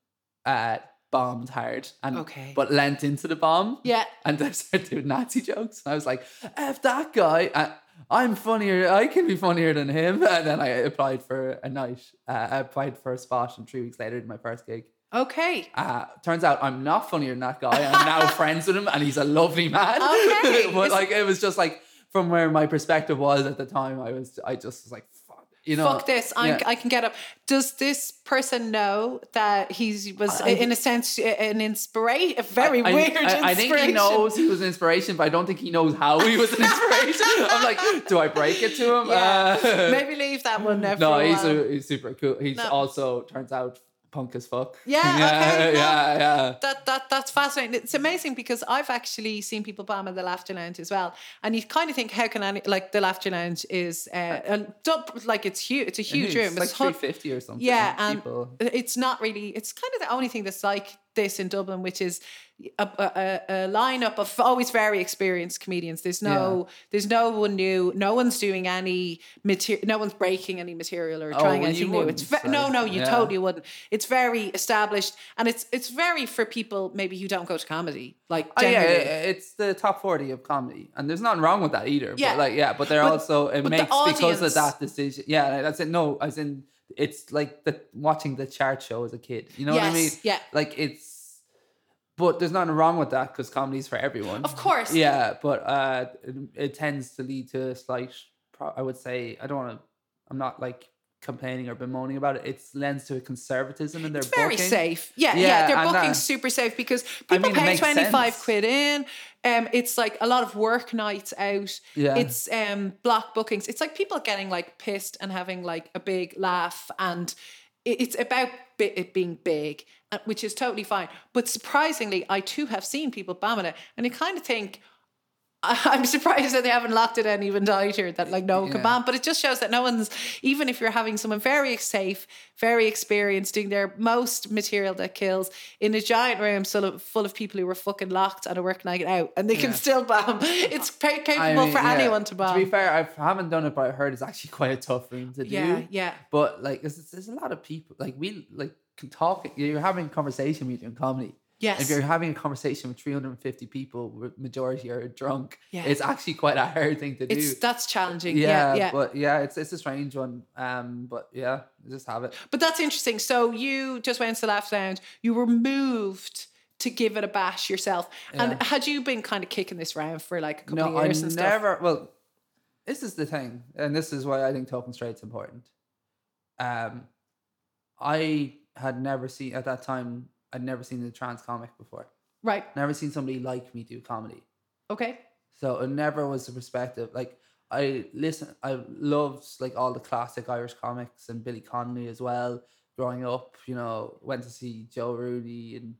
uh, bombed hard and Okay. but leant into the bomb. yeah. And they *laughs* started doing Nazi jokes. And I was like, F that guy. I'm funnier. I can be funnier than him. *laughs* And then I applied for a night. Uh, I applied for a spot, and three weeks later, did my first gig. Okay. Uh, turns out I'm not funnier than that guy. I'm now *laughs* friends with him, and he's a lovely man. Okay. but like, it was just like from where my perspective was at the time. I was, I just was like, you know, Fuck this! I'm, yeah. I can get up. Does this person know that he was, I- in a sense, an inspiration? A very I, weird I, I think he knows he was an inspiration, but I don't think he knows how he was an *laughs* inspiration. I'm like, do I break it to him? Yeah. Uh, Maybe leave that one there. *laughs* no, he's, a, he's super cool. He's No. also turns out punk as fuck. Yeah, *laughs* yeah, okay, no. yeah, yeah. that that that's fascinating. It's amazing because I've actually seen people bomb at the Laughter Lounge as well, and you kind of think, how can any like the Laughter Lounge is uh, like it's huge. It's a huge room. It's like hun- 350 or something. Yeah, and people. it's not really. It's kind of the only thing that's like this in Dublin, which is a, a, a lineup of always very experienced comedians. There's no, there's no one new. No one's doing any material. No one's breaking any material or Oh, trying well, anything new. It's ve- no, no, you yeah. totally wouldn't. It's very established, and it's it's very for people maybe who don't go to comedy. Like Oh yeah, it's the top forty of comedy, and there's nothing wrong with that either. Yeah. but like yeah, but they're But- also it the makes because of that decision. Yeah, that's it. No, as in it's like the watching the chart show as a kid. You know what I mean? yeah. Like it's, but there's nothing wrong with that because comedy's for everyone. Of course. Yeah, but uh, it, it tends to lead to a slight. Pro- I would say I don't want to. I'm not like complaining or bemoaning about it. It lends to a conservatism in their It's very booking. safe. Yeah, yeah, Yeah, they're booking that- super safe because I people mean, pay 25 sense. quid in. Um, it's like a lot of work nights out. Yeah. It's um block bookings. It's like people getting like pissed and having like a big laugh and it's about it being big, uh, which is totally fine. But surprisingly, I too have seen people bombing it, and you kind of think, *laughs* I'm surprised that they haven't locked it in even tighter that like no one can Yeah. bomb. But it just shows that no one's even if you're having someone very safe, very experienced, doing their most material that kills in a giant room full of full of people who were fucking locked at a work night out, and they can Yeah. still bomb. *laughs* It's capable I mean, for yeah, anyone to bomb. To be fair, I haven't done it, but I heard it's actually *laughs* quite a tough room to do. yeah, yeah. But like, there's, there's a lot of people. Like we like can talk. You're having a conversation when you're doing comedy. Yes. If you're having a conversation with 350 people, majority are drunk. Yeah. It's actually quite a hard thing to do. It's that's challenging. yeah, Yeah, yeah. but yeah, it's it's a strange one. Um, but yeah, just have it. But that's interesting. So you just went to the Laugh Lounge. You were moved to give it a bash yourself. And Yeah. had you been kind of kicking this round for like a couple No, of I years and stuff? never. Well, this is the thing, and this is why I think talking straight's important. Um, I had never seen at that time. I'd never seen a trans comic before. Right. Never seen somebody like me do comedy. Okay. So it never was the perspective. Like I listen, I loved like all the classic Irish comics and Billy Connolly as well. Growing up, you know, went to see Joe Rooney and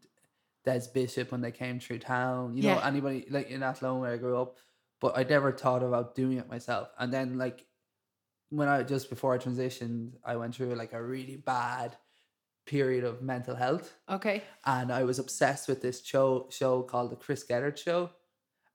Des Bishop when they came through town. You know, anybody like in Athlone where I grew up. But I never thought about doing it myself. And then like when I just before I transitioned, I went through like a really bad period of mental health Okay. and I was obsessed with this show show called the Chris Gethard Show,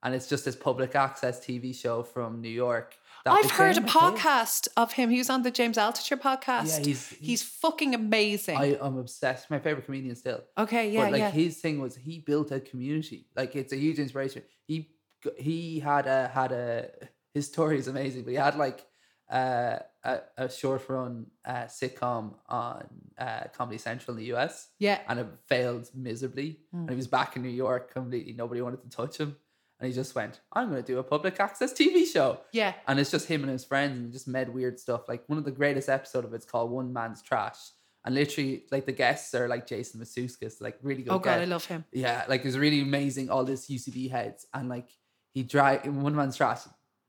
and it's just this public access TV show from New York. I've heard a podcast of him. He was on the James Altucher podcast. Yeah, he's He's fucking amazing. I am obsessed. My favorite comedian still. okay, yeah, but like yeah. his thing was he built a community. Like it's a huge inspiration. He he had a had a his story is amazing, but he had like uh, a a short run uh, sitcom on uh, Comedy Central in the US. yeah. and it failed miserably. Hmm. And he was back in New York completely. Nobody wanted to touch him. And he just went, I'm going to do a public access TV show. Yeah. And it's just him and his friends and just made weird stuff. Like one of the greatest episode of it's called One Man's Trash. and literally like the guests are like Jason Mantzoukas, like really good. Oh god, guest. I love him. Yeah, like it's really amazing. All this UCB heads and like he in one man's trash.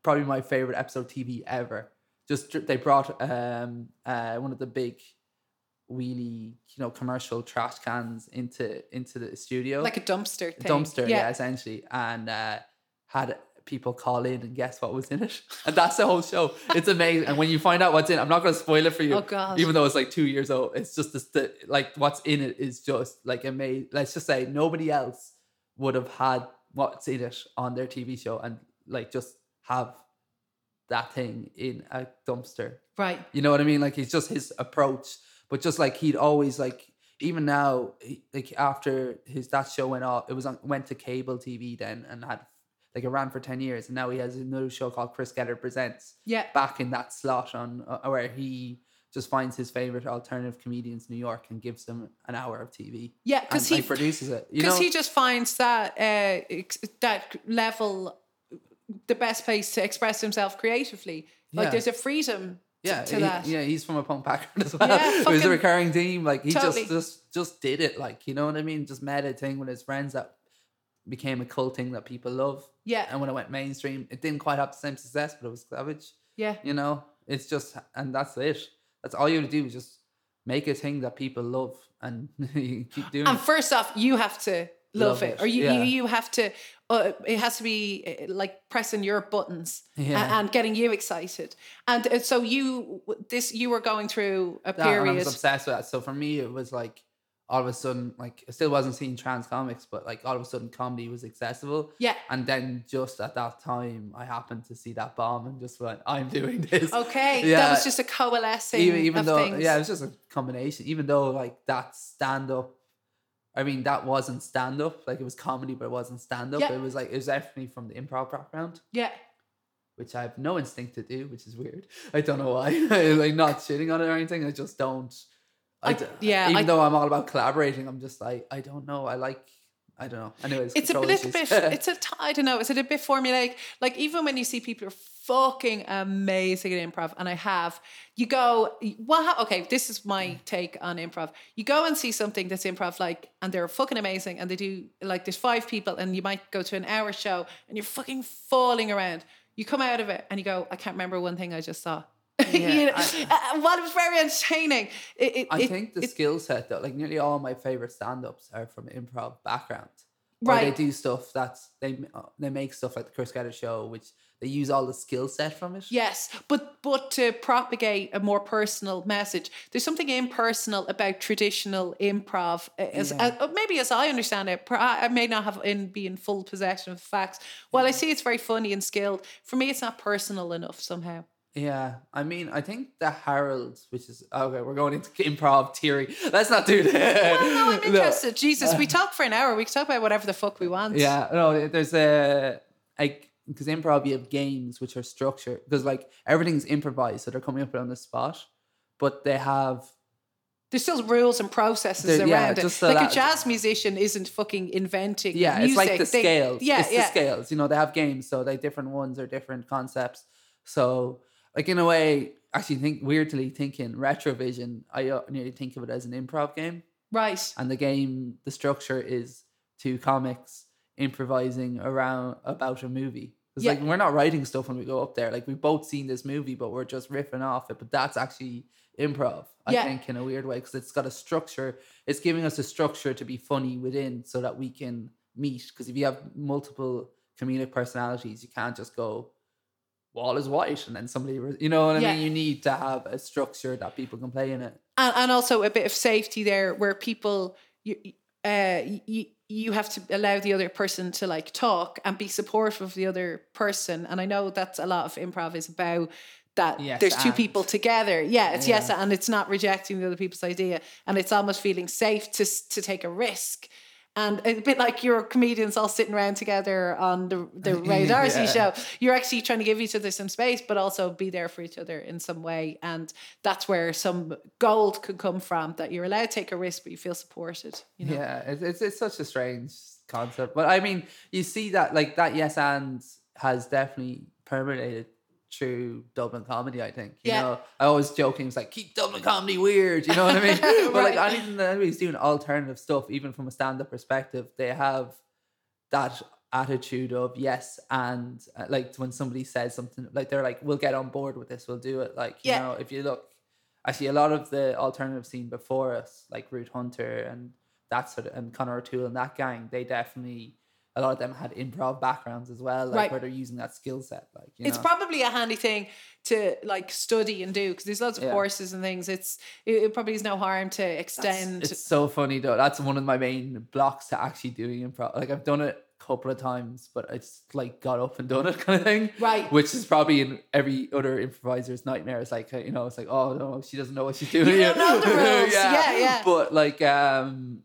Probably my favorite episode TV ever. Just they brought um uh one of the big wheelie you know commercial trash cans into into the studio Like a dumpster thing. dumpster, yeah. essentially, and uh, had people call in and guess what was in it, *laughs* and that's the whole show. It's amazing, and when you find out what's in, I'm not going to spoil it for you. Oh, God. Even though it's like two years old, it's just this, the like what's in it is just like amazing. Let's just say nobody else would have had what's in it on their TV show, and like just have that thing in a dumpster. Right. You know what I mean? Like he's just his approach, but just like he'd always like even now, he, like after his that show went off, it was on went to cable TV then and had like it ran for ten years, and now he has another show called Chris Gethard Presents. Yeah. back in that slot on uh, where he just finds his favorite alternative comedians in New York and gives them an hour of TV. Yeah, because he like, produces it. You because he just finds that uh, that level the best place to express himself creatively. Like Yeah. there's a freedom yeah, to he- that. yeah, he's from a punk background *laughs* as well. Yeah, fucking- a recurring theme. Like he Totally. just just just did it. Like you know what I mean? Just made a thing with his friends that became a cult thing that people love. Yeah. And when it went mainstream, it didn't quite have the same success, but it was savage. Yeah. You know, it's just and that's it. That's all you have to do is just make a thing that people love and *laughs* you keep doing. And it. first off, you have to love, Love it, it, or you, yeah. you you have to. Uh, it has to be uh, like pressing your buttons Yeah. and, getting you excited. And uh, so you this you were going through a that, and I period. was obsessed with that. So for me, it was like all of a sudden, like I still wasn't seeing trans comics, but like all of a sudden, comedy was accessible. Yeah. And then just at that time, I happened to see that bomb and just went, "I'm doing this." Okay, *laughs* yeah. that was just a coalescing even even of though things. yeah, it was just a combination. Even though like that stand up, I mean that wasn't stand up. Like it was comedy, but it wasn't stand up. Yeah. It was like it was definitely from the improv background. yeah. which I have no instinct to do, which is weird. I don't know why. *laughs* like not shitting on it or anything. I just don't. I, I- d- yeah, Even I- though I'm all about collaborating, I'm just like I don't know. I like. I don't know. Anyways, it's a little issues. bit *laughs* it's a t- i don't know is it a bit formulaic like even when you see people are fucking amazing at improv and i have. You go well okay this is my take on improv. You go and see something that's improv like and they're fucking amazing and they do like there's five people and you might go to an hour show and you're fucking falling around. You come out of it and you go i can't remember one thing i just saw. *laughs* You know, I- *laughs* uh, was very entertaining. It, it, I it- think the skill set though, like nearly all my favorite stand-ups are from improv background. Or Right. they do stuff that's they uh, they make stuff like the Chris Gethard show, which they use all the skill set from it. Yes, but but to propagate a more personal message, there's something impersonal about traditional improv. As, Yeah. uh, maybe as I understand it, I may not have in be in full possession of the facts. While I see it's very funny and skilled, for me it's not personal enough somehow. Yeah, I mean, I think the Harold, which is okay, we're going into improv theory. Let's not do that. Well, no, I'm *laughs* No. interested. Jesus, we *laughs* talk for an hour. We can talk about whatever the fuck we want. Yeah, no, there's a like because improv you have games which are structured because like everything's improvised, so they're coming up on the spot, but they have There's still rules and processes There- around yeah, it. so like a jazz musician isn't fucking inventing. yeah, music. it's like the They- scales. Yeah, it's yeah. the scales. You know, they have games, so they different ones or different concepts. So like in a way, actually think weirdly thinking retrovision, I uh, nearly think of it as an improv game. Right. and the game the structure is two comics improvising around about a movie it's Yeah. like we're not writing stuff when we go up there like we've both seen this movie but we're just riffing off it but that's actually improv i Yeah. think in a weird way because it's got a structure it's giving us a structure to be funny within so that we can meet because if you have multiple comedic personalities you can't just go wall is white and then somebody you know what i Yeah. mean? You need to have a structure that people can play in it. And, and also a bit of safety there where people you uh you, you have to allow the other person to like talk and be supportive of the other person. And i know that's a lot of improv is about that Yes, there's two and. people together. Yeah it's yes and it's not rejecting the other people's idea. And it's almost feeling safe to to take a risk and a bit like your comedians all sitting around together on the the *laughs* Ray D'Arcy Yeah. show you're actually trying to give each other some space, but also be there for each other in some way. And that's where some gold could come from that you're allowed to take a risk, but you feel supported. You know? Yeah, it's, it's it's such a strange concept, but I mean, you see that like that yes and has definitely permeated through Dublin comedy. I think. You Yeah. know, I always joking, it's like keep Dublin comedy weird. You know what I mean? *laughs* But like Right. anything that anybody's doing alternative stuff, even from a stand-up perspective, they have that attitude of yes and uh, like when somebody says something like they're like we'll get on board with this we'll do it like you Yeah. know if you look actually a lot of the alternative scene before us like root Hunter and that sort of and Connor O'Toole and that gang they definitely a lot of them had improv backgrounds as well like Right. where they're using that skill set like you it's know probably a handy thing to like study and do because there's lots of Yeah. courses and things. It's it, it probably is no harm to extend. It's so funny though. That's one of my main blocks to actually doing improv. Like I've done it a couple of times, but it's like got up and done it *laughs* kind of thing. Right. Which is probably in every other improviser's nightmare. It's like you know, it's like oh no, she doesn't know what she's doing. You don't know the *laughs* rules. Yeah, yeah. But like um,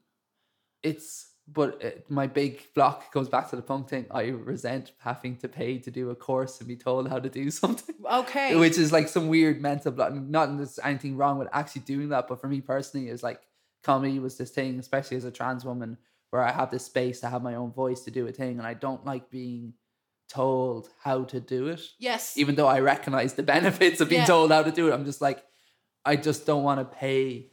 it's but it, my big block goes back to the punk thing. I resent having to pay to do a course and be told how to do *laughs* something okay. which is like some weird mental block. Not that there's anything wrong with actually doing that, but for me personally, is like comedy was this thing, especially as a trans woman, where I have this space to have my own voice to do a thing, and I don't like being told how to do it. yes. Even though I recognize the *laughs* benefits of being Yeah. told how to do it, I'm just like, I just don't want to pay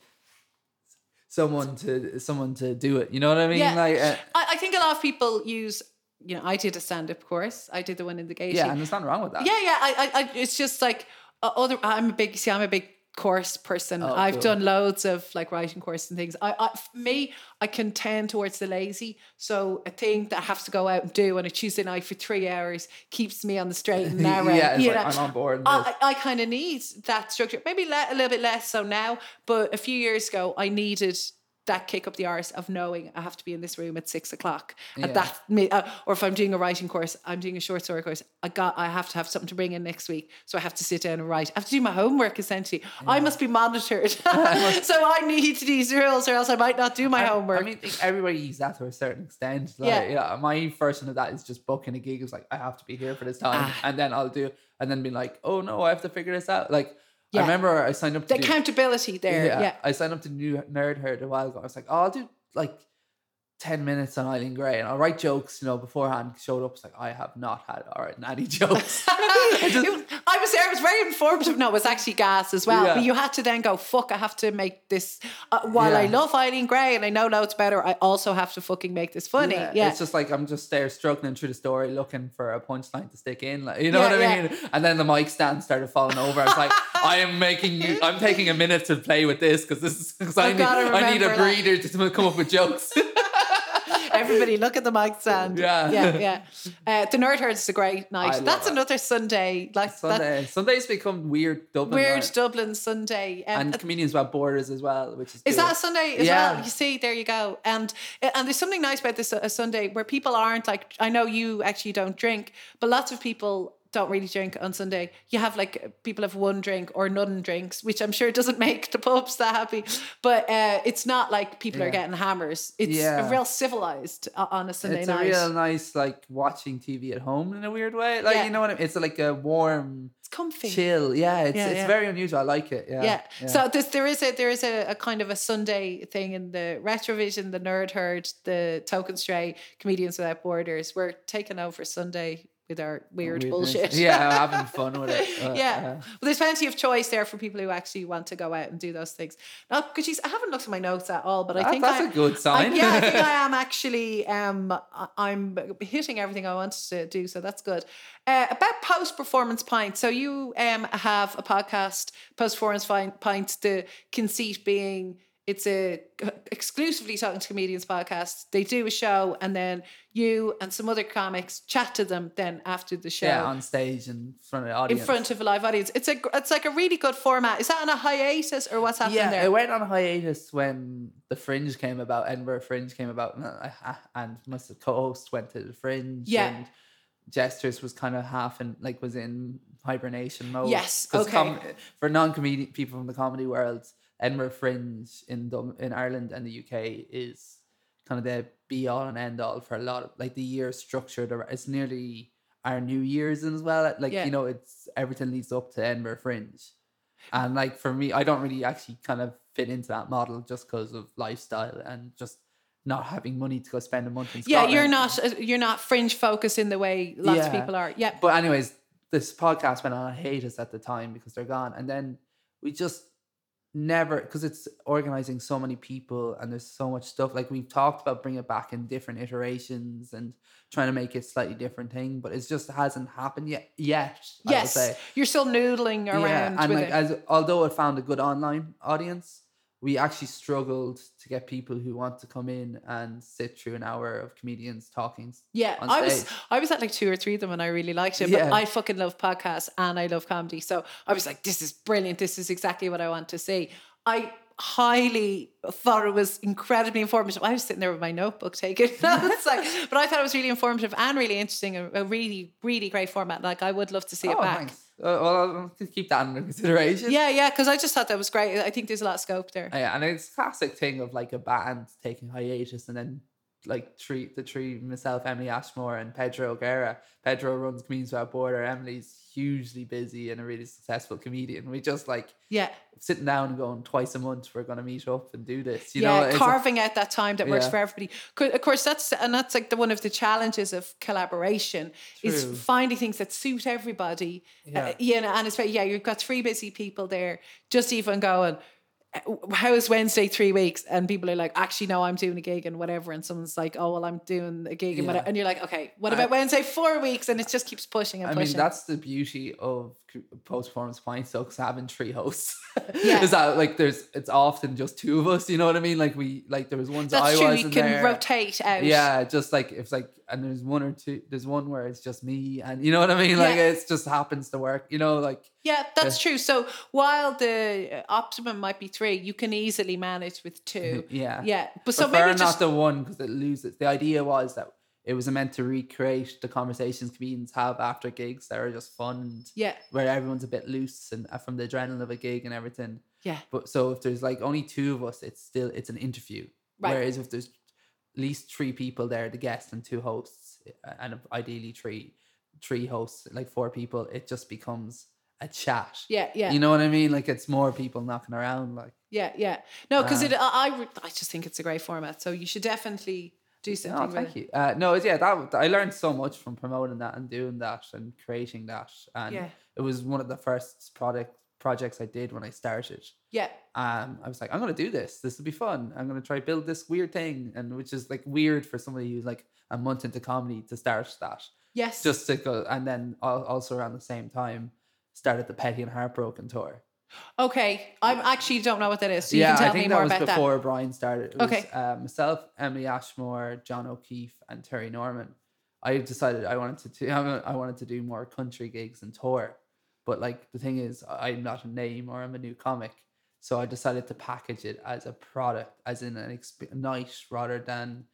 someone to someone to do it. You know what I mean? Yeah. Like, uh, I, I think a lot of people use. You know, I did a stand-up course. I did the one in the gate. yeah, and there's nothing wrong with that. yeah, yeah. I, I, I it's just like uh, other. I'm a big. See, I'm a big course person. Oh, I've cool. done loads of like writing courses and things. I, I, me, I can tend towards the lazy. So a thing that I have to go out and do on a Tuesday night for three hours keeps me on the straight and *laughs* narrow. yeah, you like, know. I'm on board. with I. I kind of need that structure. Maybe le- a little bit less so now, but a few years ago, I needed that kick up the arse of knowing I have to be in this room at six o'clock. Yeah. And that, uh, or if I'm doing a writing course, I'm doing a short story course. I got, I have to have something to bring in next week, so I have to sit down and write. I have to do my homework essentially. I must be monitored, *laughs* *laughs* so I need these rules, or else I might not do my I- homework. I mean, everybody uses that to a certain extent. Like, Yeah. yeah. My version of that is just booking a gig. It's like I have to be here for this time, Ah. and then I'll do, and then be like, oh no, I have to figure this out. Like Yeah. I remember I signed up. the To do, accountability there, yeah. I signed up to New Nerd Herd a while ago. I was like, oh, I'll do like. 10 minutes on Eileen Gray and I'll write jokes, you know, beforehand. Showed up, it's like, I have not had all right, any jokes. *laughs* Was- I was there. It was very informative. No, it was actually gas as well. Yeah. But you had to then go, fuck, I have to make this. Uh, while I love Eileen Gray and I know loads better, I also have to fucking make this funny. Yeah. It's just like I'm just there struggling through the story looking for a punchline to stick in. Like you know Yeah, what I yeah. mean? And then the mic stand started falling over. I was like, *laughs* I am making you I'm taking a minute to play with this because this is because I need I need a that. to come up with jokes. *laughs* *laughs* Everybody look at the mic stand. Yeah. Yeah. Yeah. Uh, the Nerd Herd is a great night. That's it. another Sunday. Like that Sunday. Sundays become weird Dublin. weird night. Dublin Sunday. Um, and comedians without borders as well, which is Is cool. that a Sunday as Yeah. well? You see, there you go. And and there's something nice about this a Sunday where people aren't like I know you actually don't drink, but lots of people don't really drink on Sunday. You have like people have one drink or none drinks, which I'm sure doesn't *laughs* make the pubs that happy. But uh, it's not like people are getting hammers. It's Yeah. real civilized o- on a Sunday it's night. It's a real nice like watching TV at home in a weird way. Like Yeah. you know what I mean? It's like a warm it's comfy. chill. Yeah, it's Yeah, it's yeah. very unusual. I like it. Yeah. Yeah. So there's, there is a there is a, a kind of a Sunday thing in the Retrovision, the Nerd Herd, the Token Stray, Comedians Without Borders. We're taking over Sunday with our weird Weirdness. bullshit. *laughs* Yeah, having fun with it. Uh, *laughs* yeah. uh, Well, there's plenty of choice there for people who actually want to go out and do those things. Now, because I haven't looked at my notes at all, but I think that's I, a good I, sign. yeah, I think *laughs* I am actually. Um, I- I'm hitting everything I wanted to do, so that's good. Uh, about post performance pints. So you um have a podcast, post performance pints. The conceit being it's a uh, exclusively talking to comedians podcast. They do a show, and then you and some other comics chat to them. Then after the show, yeah, on stage in front of the audience, in front of a live audience. It's a it's like a really good format. Is that on a hiatus or what's happening yeah, there? it went on a hiatus when the Fringe came about. Edinburgh Fringe came about, and, I- and my co-host went to the Fringe. Yeah. and Gestures was kind of half in like was in hibernation mode. Yes, okay. for non-comedian people from the comedy world, Edinburgh Fringe in Dub- in Ireland and the UK is kind of the be all and end all for a lot of like the year structured. ar- It's nearly our New Year's as well. Like Yeah. you know, it's everything leads up to Edinburgh Fringe. And like for me, I don't really actually kind of fit into that model just because of lifestyle and just not having money to go spend a month in Scotland. yeah, you're not uh, you're not fringe focused in the way lots of people are. Yeah, But anyways, this podcast went on hiatus at the time because they're gone, and then we just never because it's organizing so many people and there's so much stuff like we've talked about bringing it back in different iterations and trying to make it slightly different thing but it just hasn't happened yet yet I yes, say. you're still noodling around yeah and like it. as although it found a good online audience we actually struggled to get people who want to come in and sit through an hour of comedians talking Yeah, I was. I was at like two or three of them and I really liked it. Yeah. But I fucking love podcasts and I love comedy. So I was like, this is brilliant. This is exactly what I want to see. I highly thought it was incredibly informative. I was sitting there with my notebook taking notes, *laughs* *laughs* like, but I thought it was really informative and really interesting. A, a really, really great format. Like I would love to see it oh back. thanks Uh, well I'll keep that under consideration Yeah, yeah, because I just thought that was great. I think there's a lot of scope there. Oh, yeah, and it's a classic thing of like a band taking hiatus and then like three the three myself, Emily Ashmore and Pedro Guerra. Pedro runs Comedians Without Border. Emily's hugely busy and a really successful comedian. We just like Yeah, sitting down and going twice a month we're gonna meet up and do this. You yeah, know, it's a- carving out that time that works for everybody. Of course, that's and that's like the one of the challenges of collaboration is finding things that suit everybody. Yeah. Uh, you know, and it's yeah, you've got three busy people there. Just even going. "Uh, How is Wednesday three weeks? And people are like, actually, no, I'm doing a gig and whatever. And someone's like, oh, well, I'm doing a gig and Yeah. whatever. And you're like, okay, what I- about Wednesday four weeks? And it just keeps pushing and pushing I pushing. mean, that's the beauty of post performance pint sucks having three hosts. Yeah. *laughs* is that like there's it's often just two of us. You know what I mean? Like we like there was ones that's I true. was You can there. rotate out. Yeah, just like it's like, and there's one or two, there's one where it's just me, and you know what I mean. Like Yeah. it just happens to work. You know, like Yeah, that's true. So while the optimum might be three, you can easily manage with two. *laughs* yeah, Yeah, but so Prefer maybe not just the one because it loses. The idea was that it was meant to recreate the conversations comedians have after gigs that are just fun, and yeah, where everyone's a bit loose and uh, from the adrenaline of a gig and everything. yeah, But so if there's like only two of us, it's still it's an interview. Right. Whereas if there's at least three people there, the guest and two hosts, uh, and ideally three three hosts, like four people, it just becomes a chat. yeah, yeah, You know what I mean? Like it's more people knocking around. Like yeah, yeah. No, because Um, it, I, I, I just think it's a great format. So you should definitely do something. oh, thank you. Uh, no, it's- yeah, that I learned so much from promoting that and doing that and creating that, and Yeah. it was one of the first product projects I did when I started. Yeah, um, I was like, I'm gonna do this. This will be fun. I'm gonna try build this weird thing, and which is like weird for somebody who's like a month into comedy to start that. yes, Just to go, and then also around the same time, started the Petty and Heartbroken tour. Okay. I actually don't know what that is. So you yeah, can tell I think me that more was about before Brian started. It was, Okay. uh, myself, Emily Ashmore, John O'Keefe, and Terry Norman. I decided I wanted to do, *laughs* I wanted to do more country gigs and tour, but like the thing is, I'm not a name or I'm a new comic, so I decided to package it as a product, as in an exp- night rather than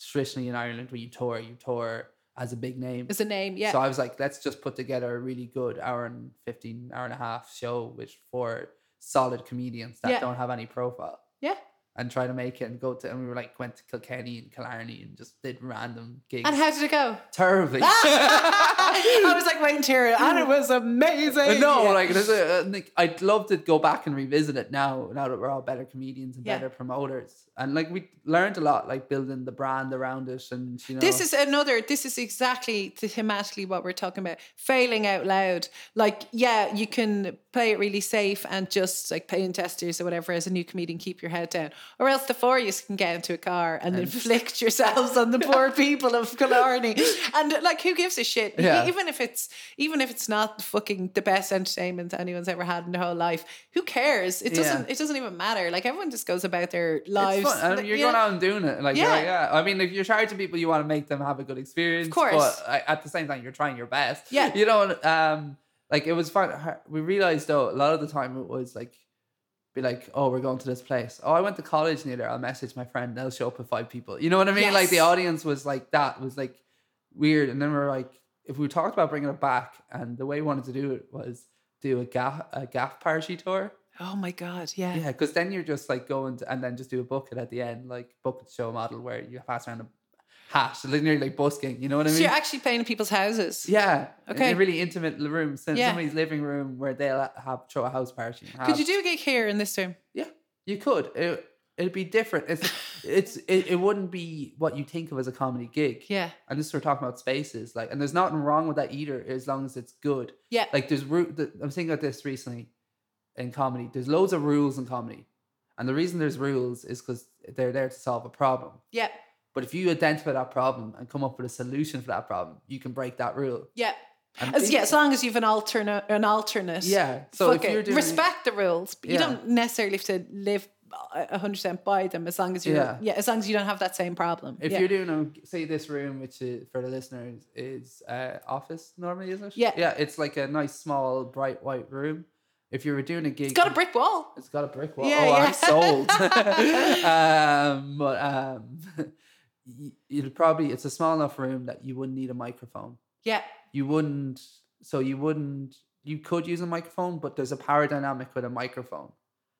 traditionally in Ireland where you tour, you tour as a big name. Is a name? Yeah, So I was like, let's just put together a really good hour and 15, hour and a half show with four solid comedians that Yeah. don't have any profile yeah. And try to make it and go to, and we were like, went to Kilkenny and Killarney and just did random gigs. And how did it go? Terribly. Ah! *laughs* I was like waiting to hear it, and it was amazing. no, Yeah. like, there's a, uh, like, I'd love to go back and revisit it now, now that we're all better comedians and Yeah. better promoters. And like, we learned a lot, like building the brand around it. And, you know, This is another, this is exactly the thematically what we're talking about. Failing out loud. Like, yeah, you can play it really safe and just like paying testers or whatever as a new comedian, keep your head down. Or else the four of you can get into a car and, inflict *laughs* yourselves on the poor people of Killarney. And like, who gives a shit? Yeah. Even if it's even if it's not fucking the best entertainment anyone's ever had in their whole life, who cares? It doesn't it doesn't even matter. Like everyone just goes about their It's lives. fun. And you're Yeah. going out and doing it. Like, yeah. Yeah. Like, yeah. I mean, if you're charging people, you want to make them have a good experience. Of course. But at the same time, you're trying your best. Yeah. You know, um, like it was fun. We realized though, a lot of the time it was like, be like, oh, we're going to this place. Oh, I went to college near there. I'll message my friend. They'll show up with five people. You know what I mean? Like the audience was like that was like weird. And then we are like, if we talked about bringing it back, and the way we wanted to do it was do a gaff a gaff party tour. Oh my god, yeah. Yeah, because then you're just like going to, and then just do a bucket at the end, like bucket show model where you pass around a hat, literally like busking. You know what I mean? So you're actually playing in people's houses. yeah. in Okay. a really intimate l- room, so Yeah. somebody's living room where they'll have throw a house party. and Could you do a gig here in this room? Yeah, you could. It, It'd be different. It's *laughs* it's it, it wouldn't be what you think of as a comedy gig. Yeah. And this we're talking about spaces, like, and there's nothing wrong with that either, as long as it's good. Yeah. Like, there's the, I'm thinking about this recently in comedy. There's loads of rules in comedy, and the reason there's rules is because they're there to solve a problem. Yeah. But if you identify that problem and come up with a solution for that problem, you can break that rule. Yeah. As, yeah, as long as you've an alternate, an alternate. Yeah. So if it. you're doing respect the rules, but you don't necessarily have to live hundred percent by them. As long as you, yeah. Yeah. as long as you don't have that same problem. If yeah. you're doing a say this room, which is, for the listeners is uh, office normally, isn't it? Yeah. Yeah, it's like a nice small bright white room. If you were doing a gig, it's got a brick wall. It's got a brick wall. Yeah, oh, yeah. I'm sold. *laughs* *laughs* um, but um, *laughs* you'd probably it's a small enough room that you wouldn't need a microphone. Yeah, You wouldn't. So you wouldn't. You could use a microphone, but there's a power dynamic with a microphone.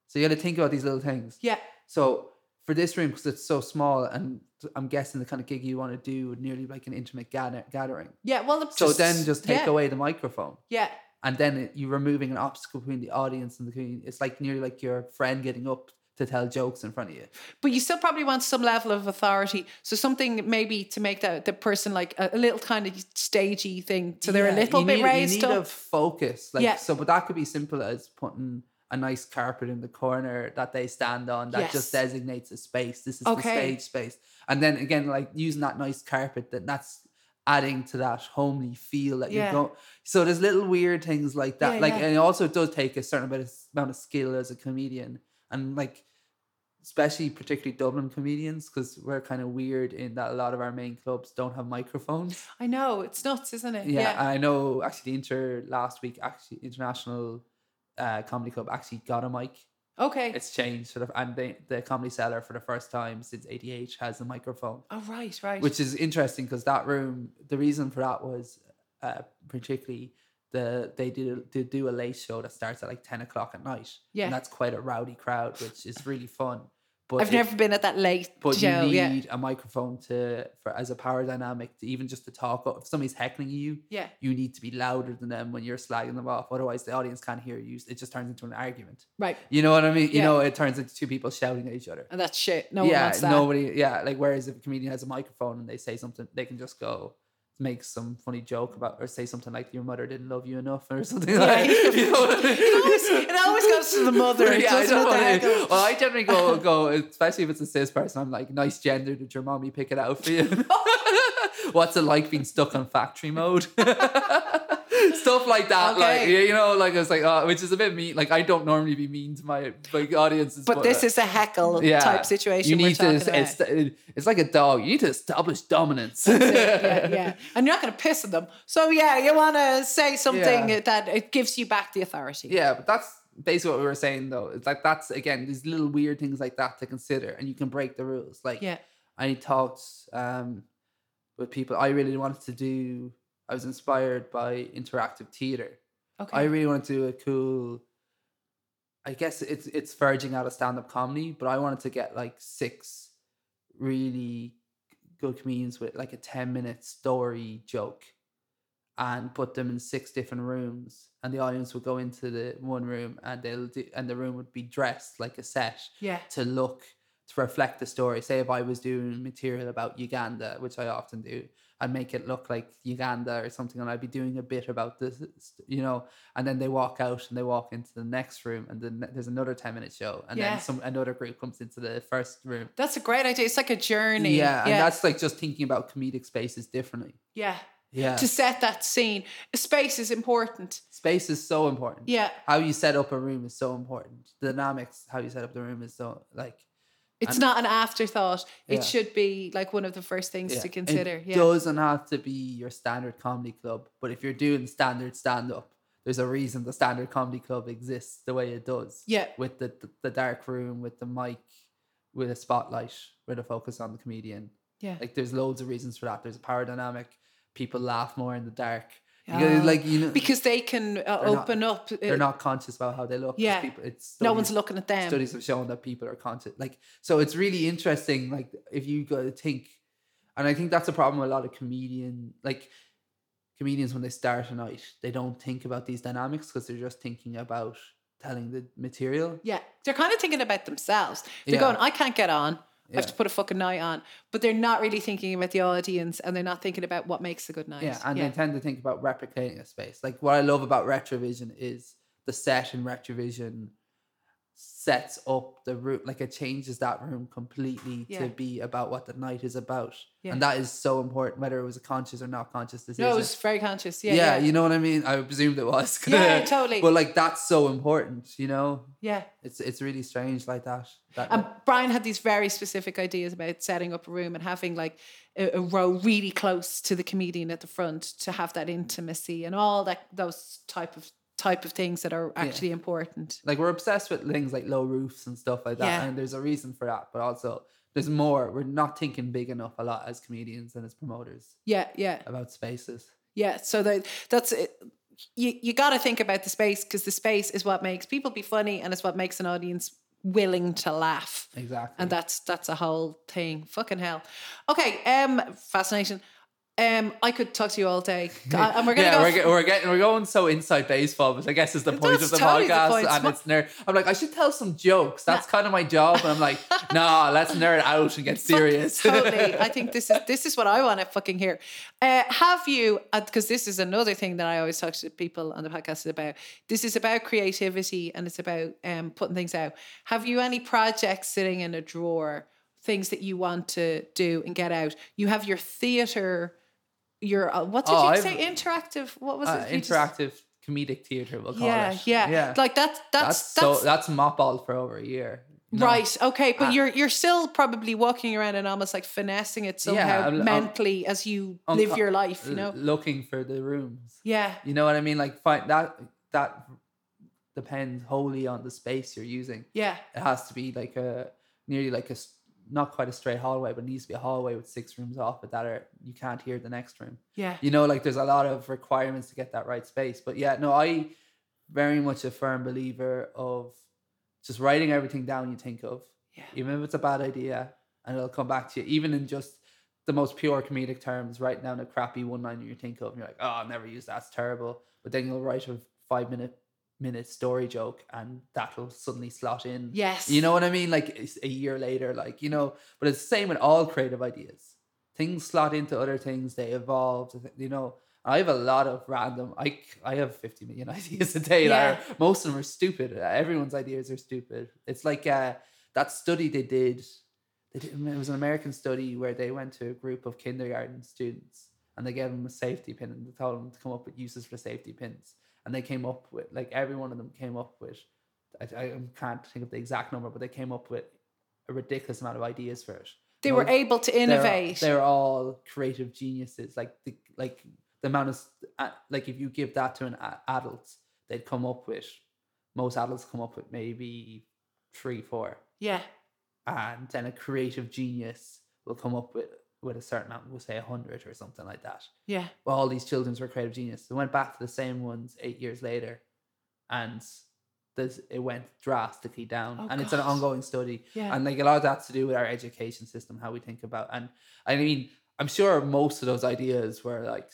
So you got to think about these little things. yeah, So for this room, because it's so small, and I'm guessing the kind of gig you want to do would nearly like an intimate gather- gathering. yeah. Well, So then just take yeah, away the microphone Yeah, and then it, you're removing an obstacle between the audience and the community. It's like nearly like your friend getting up to tell jokes in front of you. but you still probably want some level of authority. So something maybe to make the the person like a, a little kind of stagey thing, so they're a little bit need, raised You need up. a focus, like Yeah. so. But that could be simple as putting a nice carpet in the corner that they stand on that just designates a space. This is Okay. the stage space, and then again, like using that nice carpet, that that's adding to that homely feel that Yeah. you go. So there's little weird things like that. Yeah, like, yeah. and also it does take a certain amount of, amount of skill as a comedian, and like especially particularly Dublin comedians, because we're kind of weird in that a lot of our main clubs don't have microphones. I know it's nuts, isn't it? Yeah, I know. Actually, the Inter last week, actually, International uh, Comedy Club actually got a mic. Okay. It's changed, sort of, and they, the Comedy Cellar for the first time since ADH has a microphone, oh right, right. which is interesting because that room. The reason for that was uh, particularly the they did did do a late show that starts at like ten o'clock at night. Yeah. and that's quite a rowdy crowd, which is really fun. But I've it- never been at that late but show. you yeah, need a microphone to for as a power dynamic to even just to talk. If somebody's heckling you, yeah, you need to be louder than them when you're slagging them off. Otherwise, the audience can't hear you. It just turns into an argument. right. You know what I mean? Yeah. You know, it turns into two people shouting at each other. And that's shit. No one yeah, wants that. nobody. Yeah, like whereas if a comedian has a microphone and they say something, they can just go make some funny joke about or say something like your mother didn't love you enough or *laughs* something Yeah. like you know I mean? it, always, it always goes to the *laughs* mother. yeah, I know it, what the I Well, I generally go go, especially if it's a cis person. I'm like, nice gender. Did your mommy pick it out for you? *laughs* What's it like being stuck on factory mode? *laughs* Stuff like that, like you know, like it's like, uh, which is a bit mean. Like I don't normally be mean to my like audiences, But this is a heckle type situation. You need to. It's, it's like a dog. You need to establish dominance. yeah, *laughs* yeah. And you're not going to piss on them. So, yeah, you want to say something Yeah. that it gives you back the authority. Yeah, but that's basically what we were saying though. It's like that's again these little weird things like that to consider, and you can break the rules. Like Yeah. I talked um with people. I really wanted to do. I was inspired by interactive theater. Okay. I really wanted to do a cool. I guess it's it's verging out of stand up comedy, but I wanted to get like six really good comedians with like a ten minute story joke, and put them in six different rooms, and the audience would go into the one room, and they'll do, and the room would be dressed like a set yeah. to look to reflect the story. Say if I was doing material about Uganda, which I often do, I'd make it look like Uganda or something, and I'd be doing a bit about this, you know. And then they walk out and they walk into the next room, and then there's another ten minute show, and Yeah. then some another group comes into the first room. That's a great idea. It's like a journey. Yeah, and yeah. that's like just thinking about comedic spaces differently. yeah. Yeah, To set that scene. Space is important. space is so important. Yeah. how you set up a room is so important. The dynamics, how you set up the room is so like It's And- not an afterthought. Yeah. It should be like one of the first things Yeah. to consider. It yeah. doesn't have to be your standard comedy club, but if you're doing standard stand up, there's a reason the standard comedy club exists the way it does. Yeah. With the the, the dark room, with the mic, with a spotlight, with a focus on the comedian. Yeah. Like there's loads of reasons for that. There's a power dynamic. People laugh more in the dark. Ah. like you know, because they can uh, not- open up. they're uh, not conscious about how they look. Yeah. people, it's no one's looking at them. studies have shown that people are conscious like so it's really interesting like if you go to think and i think that's a problem with a lot of comedian like comedians when they start a night they don't think about these dynamics because they're just thinking about telling the material. Yeah, they're kind of thinking about themselves. They're Yeah. going, I can't get on. I have to put a fucking night on. But they're not really thinking about the audience and they're not thinking about what makes a good night. Yeah, and they tend to think about replicating a space. Like what I love about Retrovision is the set in Retrovision sets up the room, like it changes that room completely Yeah. to be about what the night is about, Yeah. and that is so important, whether it was a conscious or not conscious decision. no, it was very conscious. Yeah, yeah, yeah, you know what I mean. I presumed it was. *laughs* Yeah, totally. But like that's so important, you know. yeah. It's it's really strange like that. That And Brian had these very specific ideas about setting up a room and having like a, a row really close to the comedian at the front to have that intimacy and all that those type of type of things that are actually important. like we're obsessed with things like low roofs and stuff like that Yeah. and there's a reason for that but also there's more we're not thinking big enough a lot as comedians and as promoters Yeah, yeah. about spaces Yeah, so that that's it. You you got to think about the space because the space is what makes people be funny and it's what makes an audience willing to laugh. exactly And that's that's a whole thing. Fucking hell. Okay, um fascinating. Um I could talk to you all day. *laughs* Uh, and we're going to yeah, go we're, we're getting we're going so inside baseball, which I guess is the point That's of the totally the podcast, point. and it's nerd. I'm like, I should tell some jokes. That's kind of my job, and I'm like, *laughs* nah, let's nerd out and get serious. totally. *laughs* I think this is this is what I want to fucking hear. Uh, have you? Because this is another thing that I always talk to people on the podcast about. This is about creativity and it's about um, putting things out. Have you any projects sitting in a drawer? Things that you want to do and get out. You have your theater. Your uh, what did Oh, you I've- say? Interactive. What was Uh, it? You just- interactive comedic theater, we'll call Yeah, it. yeah, yeah. Like that. that's, That's that's, so that's mothballed for over a year. know? Right. Okay. But Uh, you're you're still probably walking around and almost like finessing it somehow I'm- I'm- mentally as you I'm live your life. You know. looking for the rooms. Yeah. You know what I mean? Like find that that depends wholly on the space you're using. Yeah. It has to be like a nearly like a not quite a straight hallway, but it needs to be a hallway with six rooms off it that are you can't hear the next room. Yeah. You know, like there's a lot of requirements to get that right space. But yeah, no, I very much a firm believer of just writing everything down you think of. Yeah. Even if it's a bad idea and it'll come back to you, even in just the most pure comedic terms, write down a crappy one liner you think of and you're like, oh, I'll never use that, it's terrible. But then you'll write a five minute minute story joke and that'll suddenly slot in. Yes. You know what I mean? Like a year later, like, you know, but it's the same with all creative ideas. Things slot into other things, they evolve, you know. I have a lot of random, I, I have 50 million *laughs* ideas a day. that are- most of them are stupid. Everyone's ideas are stupid. It's like uh, that study they did, they did, it was an American study where they went to a group of kindergarten students and they gave them a safety pin and they told them to come up with uses for safety pins. And they came up with, like, every one of them came up with, I, I can't think of the exact number, but they came up with a ridiculous amount of ideas for it. They were able to they're- innovate. They're, all creative geniuses. Like the like the amount of uh, like if you give that to an adult, they'd come up with most adults come up with maybe three, four, yeah. and then a creative genius will come up with with a certain amount. We'll say a hundred or something like that. Yeah. Well, all these children's were creative genius. They went back to the same ones eight years later, and this it went drastically down. Oh, and it's an ongoing study. Yeah. And like a lot of that's to do with our education system, how we think about. And I mean, I'm sure most of those ideas were like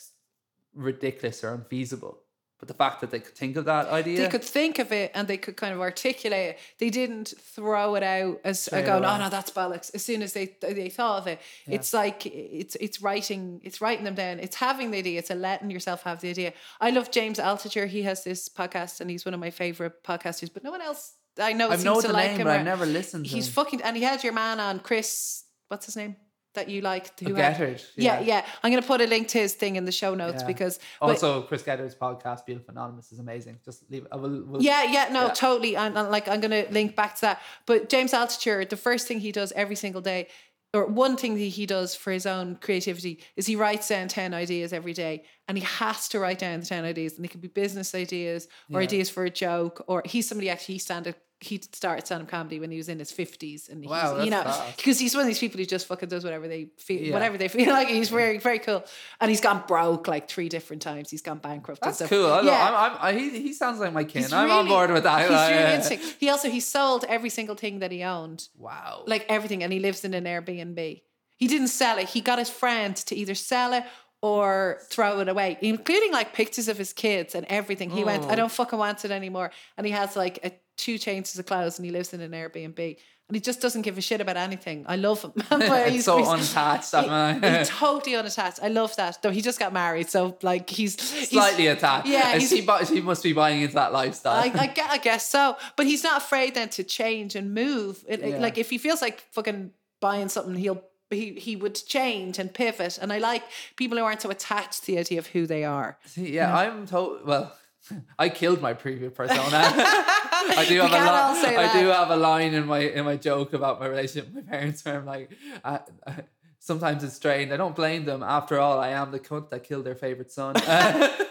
ridiculous or unfeasible. But the fact that they could think of that idea, They could think of it and they could kind of articulate it. They didn't throw it out as a Straight going, oh no, that's bollocks. As soon as they they thought of it, Yeah. it's like it's it's writing it's writing them down. It's having the idea. It's a letting yourself have the idea. I love James Altucher. He has this podcast and he's one of my favorite podcasters. But no one else I know I seems know to like name, him. but I've never listened. to He's him. fucking and he had your man on Chris. What's his name that you liked? Oh, had- Gethard, Yeah, yeah. yeah. I'm gonna put a link to his thing in the show notes Yeah. because Also, Chris Gethard's podcast, Beautiful Anonymous, is amazing. Just leave. I will. will Yeah, yeah, no, Yeah. totally. And, and like I'm gonna link back to that. But James Altucher, the first thing he does every single day, or one thing that he does for his own creativity is he writes down 10 ideas every day and he has to write down the 10 ideas and they could be business ideas or ideas for a joke or he's somebody actually he stand up he started stand-up comedy when he was in his 50s and Wow, he's, you know because he's one of these people who just fucking does whatever they feel Yeah. whatever they feel *laughs* like he's very very cool and he's gone broke like three different times he's gone bankrupt and That's stuff. cool. I, yeah. yeah. I'm, I'm, I, he, he sounds like my kin. He's I'm on board with that. He's Like, really uh, interesting. He also he sold every single thing that he owned, Wow. like everything, and he lives in an Airbnb. He didn't sell it. He got his friend to either sell it or throw it away, including like pictures of his kids and everything. He went, I Oh. don't fucking want it anymore. And he has like a, two changes of clothes and he lives in an Airbnb. And he just doesn't give a shit about anything. I love him. *laughs* *laughs* he's so unattached. he- he's *laughs* totally unattached. I love that. Though he just got married, so like he's he's- Slightly attached. Yeah, he's- she, bu- she must be buying into that lifestyle. I, I, gue- I guess so. But he's not afraid then to change and move. It- Yeah. Like if he feels like fucking buying something, he'll he he would change and pivot. And I like people who aren't so attached to the idea of who they are. See, yeah, I'm told. Well, *laughs* I killed my previous persona. *laughs* I do have a line. I do have a line in my in my joke about my relationship with my parents where I'm like, uh, uh, sometimes it's strained. I don't blame them. After all, I am the cunt that killed their favorite son. Uh, *laughs*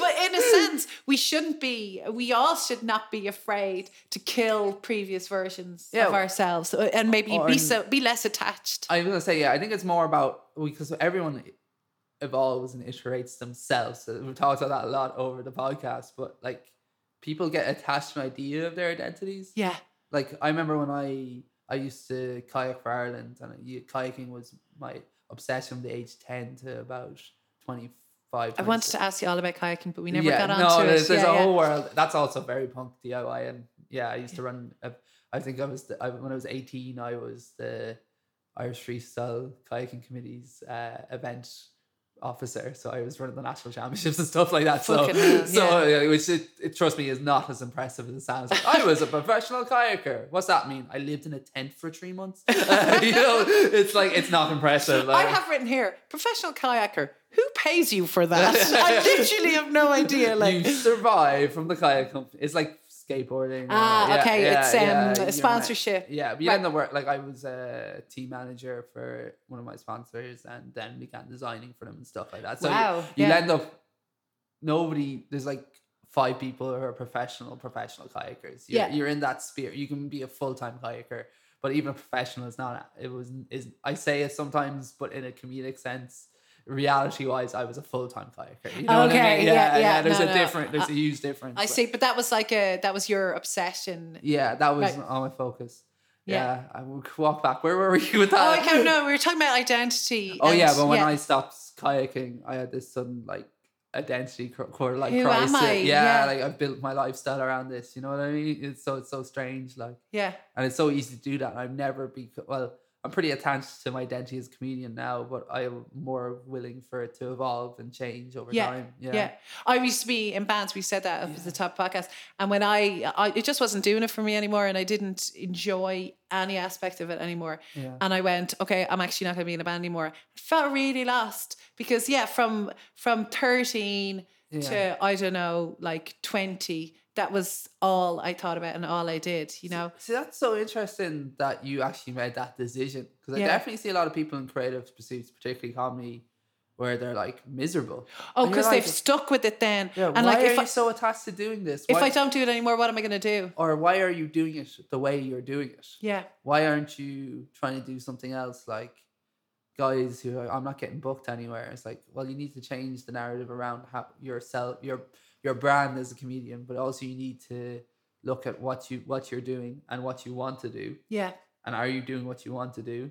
But in a sense, we shouldn't be. We all should not be afraid to kill previous versions Yeah. of ourselves, uh, and maybe Or- be so be less attached. I was gonna say, yeah, I think it's more about because everyone evolves and iterates themselves. So we've talked about that a lot over the podcast, but like people get attached to an idea of their identities. yeah, like I remember when I I used to kayak for Ireland, and kayaking was my obsession from the age ten to about twenty five. I wanted to ask you all about kayaking, but we never got on no, there's, it. there's yeah, a yeah. whole world. That's also very punk DIY, and yeah, I used to run. A, I think I was the, I, when I was eighteen. I was the Irish Freestyle Kayaking Committee's uh, event officer, so I was running the national championships and stuff like that. So, Fucking hell, so yeah, which it, it, trust me is not as impressive as it sounds. Like, I was a professional kayaker. What's that mean? I lived in a tent for three months. *laughs* you know, it's like it's not impressive. I have written here professional kayaker. Who pays you for that? I literally have no idea. *laughs* Like, you survive from the kayak company. It's like skateboarding. Ah, okay, yeah, it's, um, yeah, you know, sponsorship. Yeah, but you Right. end up work like I was a team manager for one of my sponsors, and then began designing for them and stuff like that. So you- Wow, you, yeah. end up nobody. There's like five people who are professional professional kayakers. You're, Yeah. you're in that sphere. You can be a full time kayaker, but even a professional is not. It was is I say it sometimes, but in a comedic sense. Reality wise, I was a full time kayaker. You know what I Okay, mean? yeah, yeah, There's no, a no. different. There's I- a huge difference. I but- see, but that was like a that was your obsession. Yeah, that was Right. on my focus. Yeah. Yeah, I would walk back. Where were we *laughs* with Oh, that? I can't know. We were talking about identity. Oh yeah, but when I stopped kayaking, I had this sudden like identity cr- like Who am crisis. I? Yeah, Yeah. like I've built my lifestyle around this. You know what I mean? It's so it's so strange, like, yeah, and it's so easy to do that. I've never be well. I'm pretty attached to my identity as a comedian now, but I'm more willing for it to evolve and change over yeah, time. yeah, yeah. I used to be in bands. We said that up at the top podcast, and when I, I, it just wasn't doing it for me anymore, and I didn't enjoy any aspect of it anymore. Yeah. And I went, okay, I'm actually not going to be in a band anymore. I felt really lost because yeah, from from 13 Yeah. to I don't know, like 20, that was all I thought about and all I did. You know, See, that's so interesting that you actually made that decision because I Yeah. definitely see a lot of people in creative pursuits, particularly comedy, where they're like miserable. oh, because like, they've stuck with it then. Yeah, and why like are if you I, so attached to doing this? if I don't do it anymore, what am I going to do? or why are you doing it the way you're doing it? Yeah. Why aren't you trying to do something else? Like guys who are, I'm not getting booked anywhere. It's like, well, you need to change the narrative around how yourself, your your brand as a comedian, but also you need to look at what you what you're doing and what you want to do, Yeah. and are you doing what you want to do?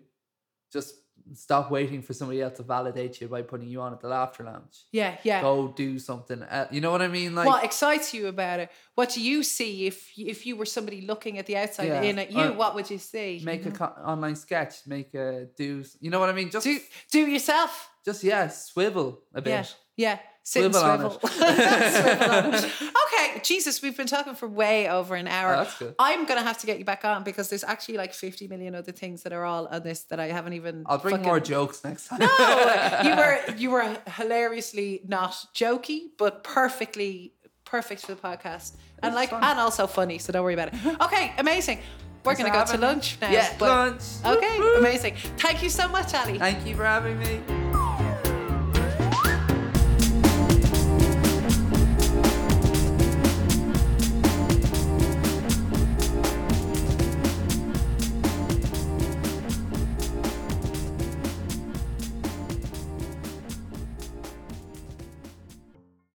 Just stop waiting for somebody else to validate you by putting you on at the laughter lounge. Yeah. Yeah. Go do something. Uh, you know what I mean? Like what excites you about it? What do you see if if you were somebody looking at the outside Yeah, in at you? or what would you see? make a co- online sketch, make a do. You know what I mean? Just do do yourself. just yeah, swivel a bit. Yeah, yeah. Sit Swivel and *laughs* swivel. Swivel. Okay, Jesus, we've been talking for way over an hour. Oh, that's good. I'm gonna have to get you back on because there's actually like 50 million other things that are all on this that I haven't even. I'll bring fucking- more jokes next time. No, *laughs* you were you were hilariously not jokey, but perfectly perfect for the podcast, and It's like fun. and also funny. So don't worry about it. *laughs* Okay, amazing. We're Thanks gonna go to me. lunch now. Yeah, lunch. Okay, Woo-hoo. amazing. Thank you so much, Ali. Thank you for having me.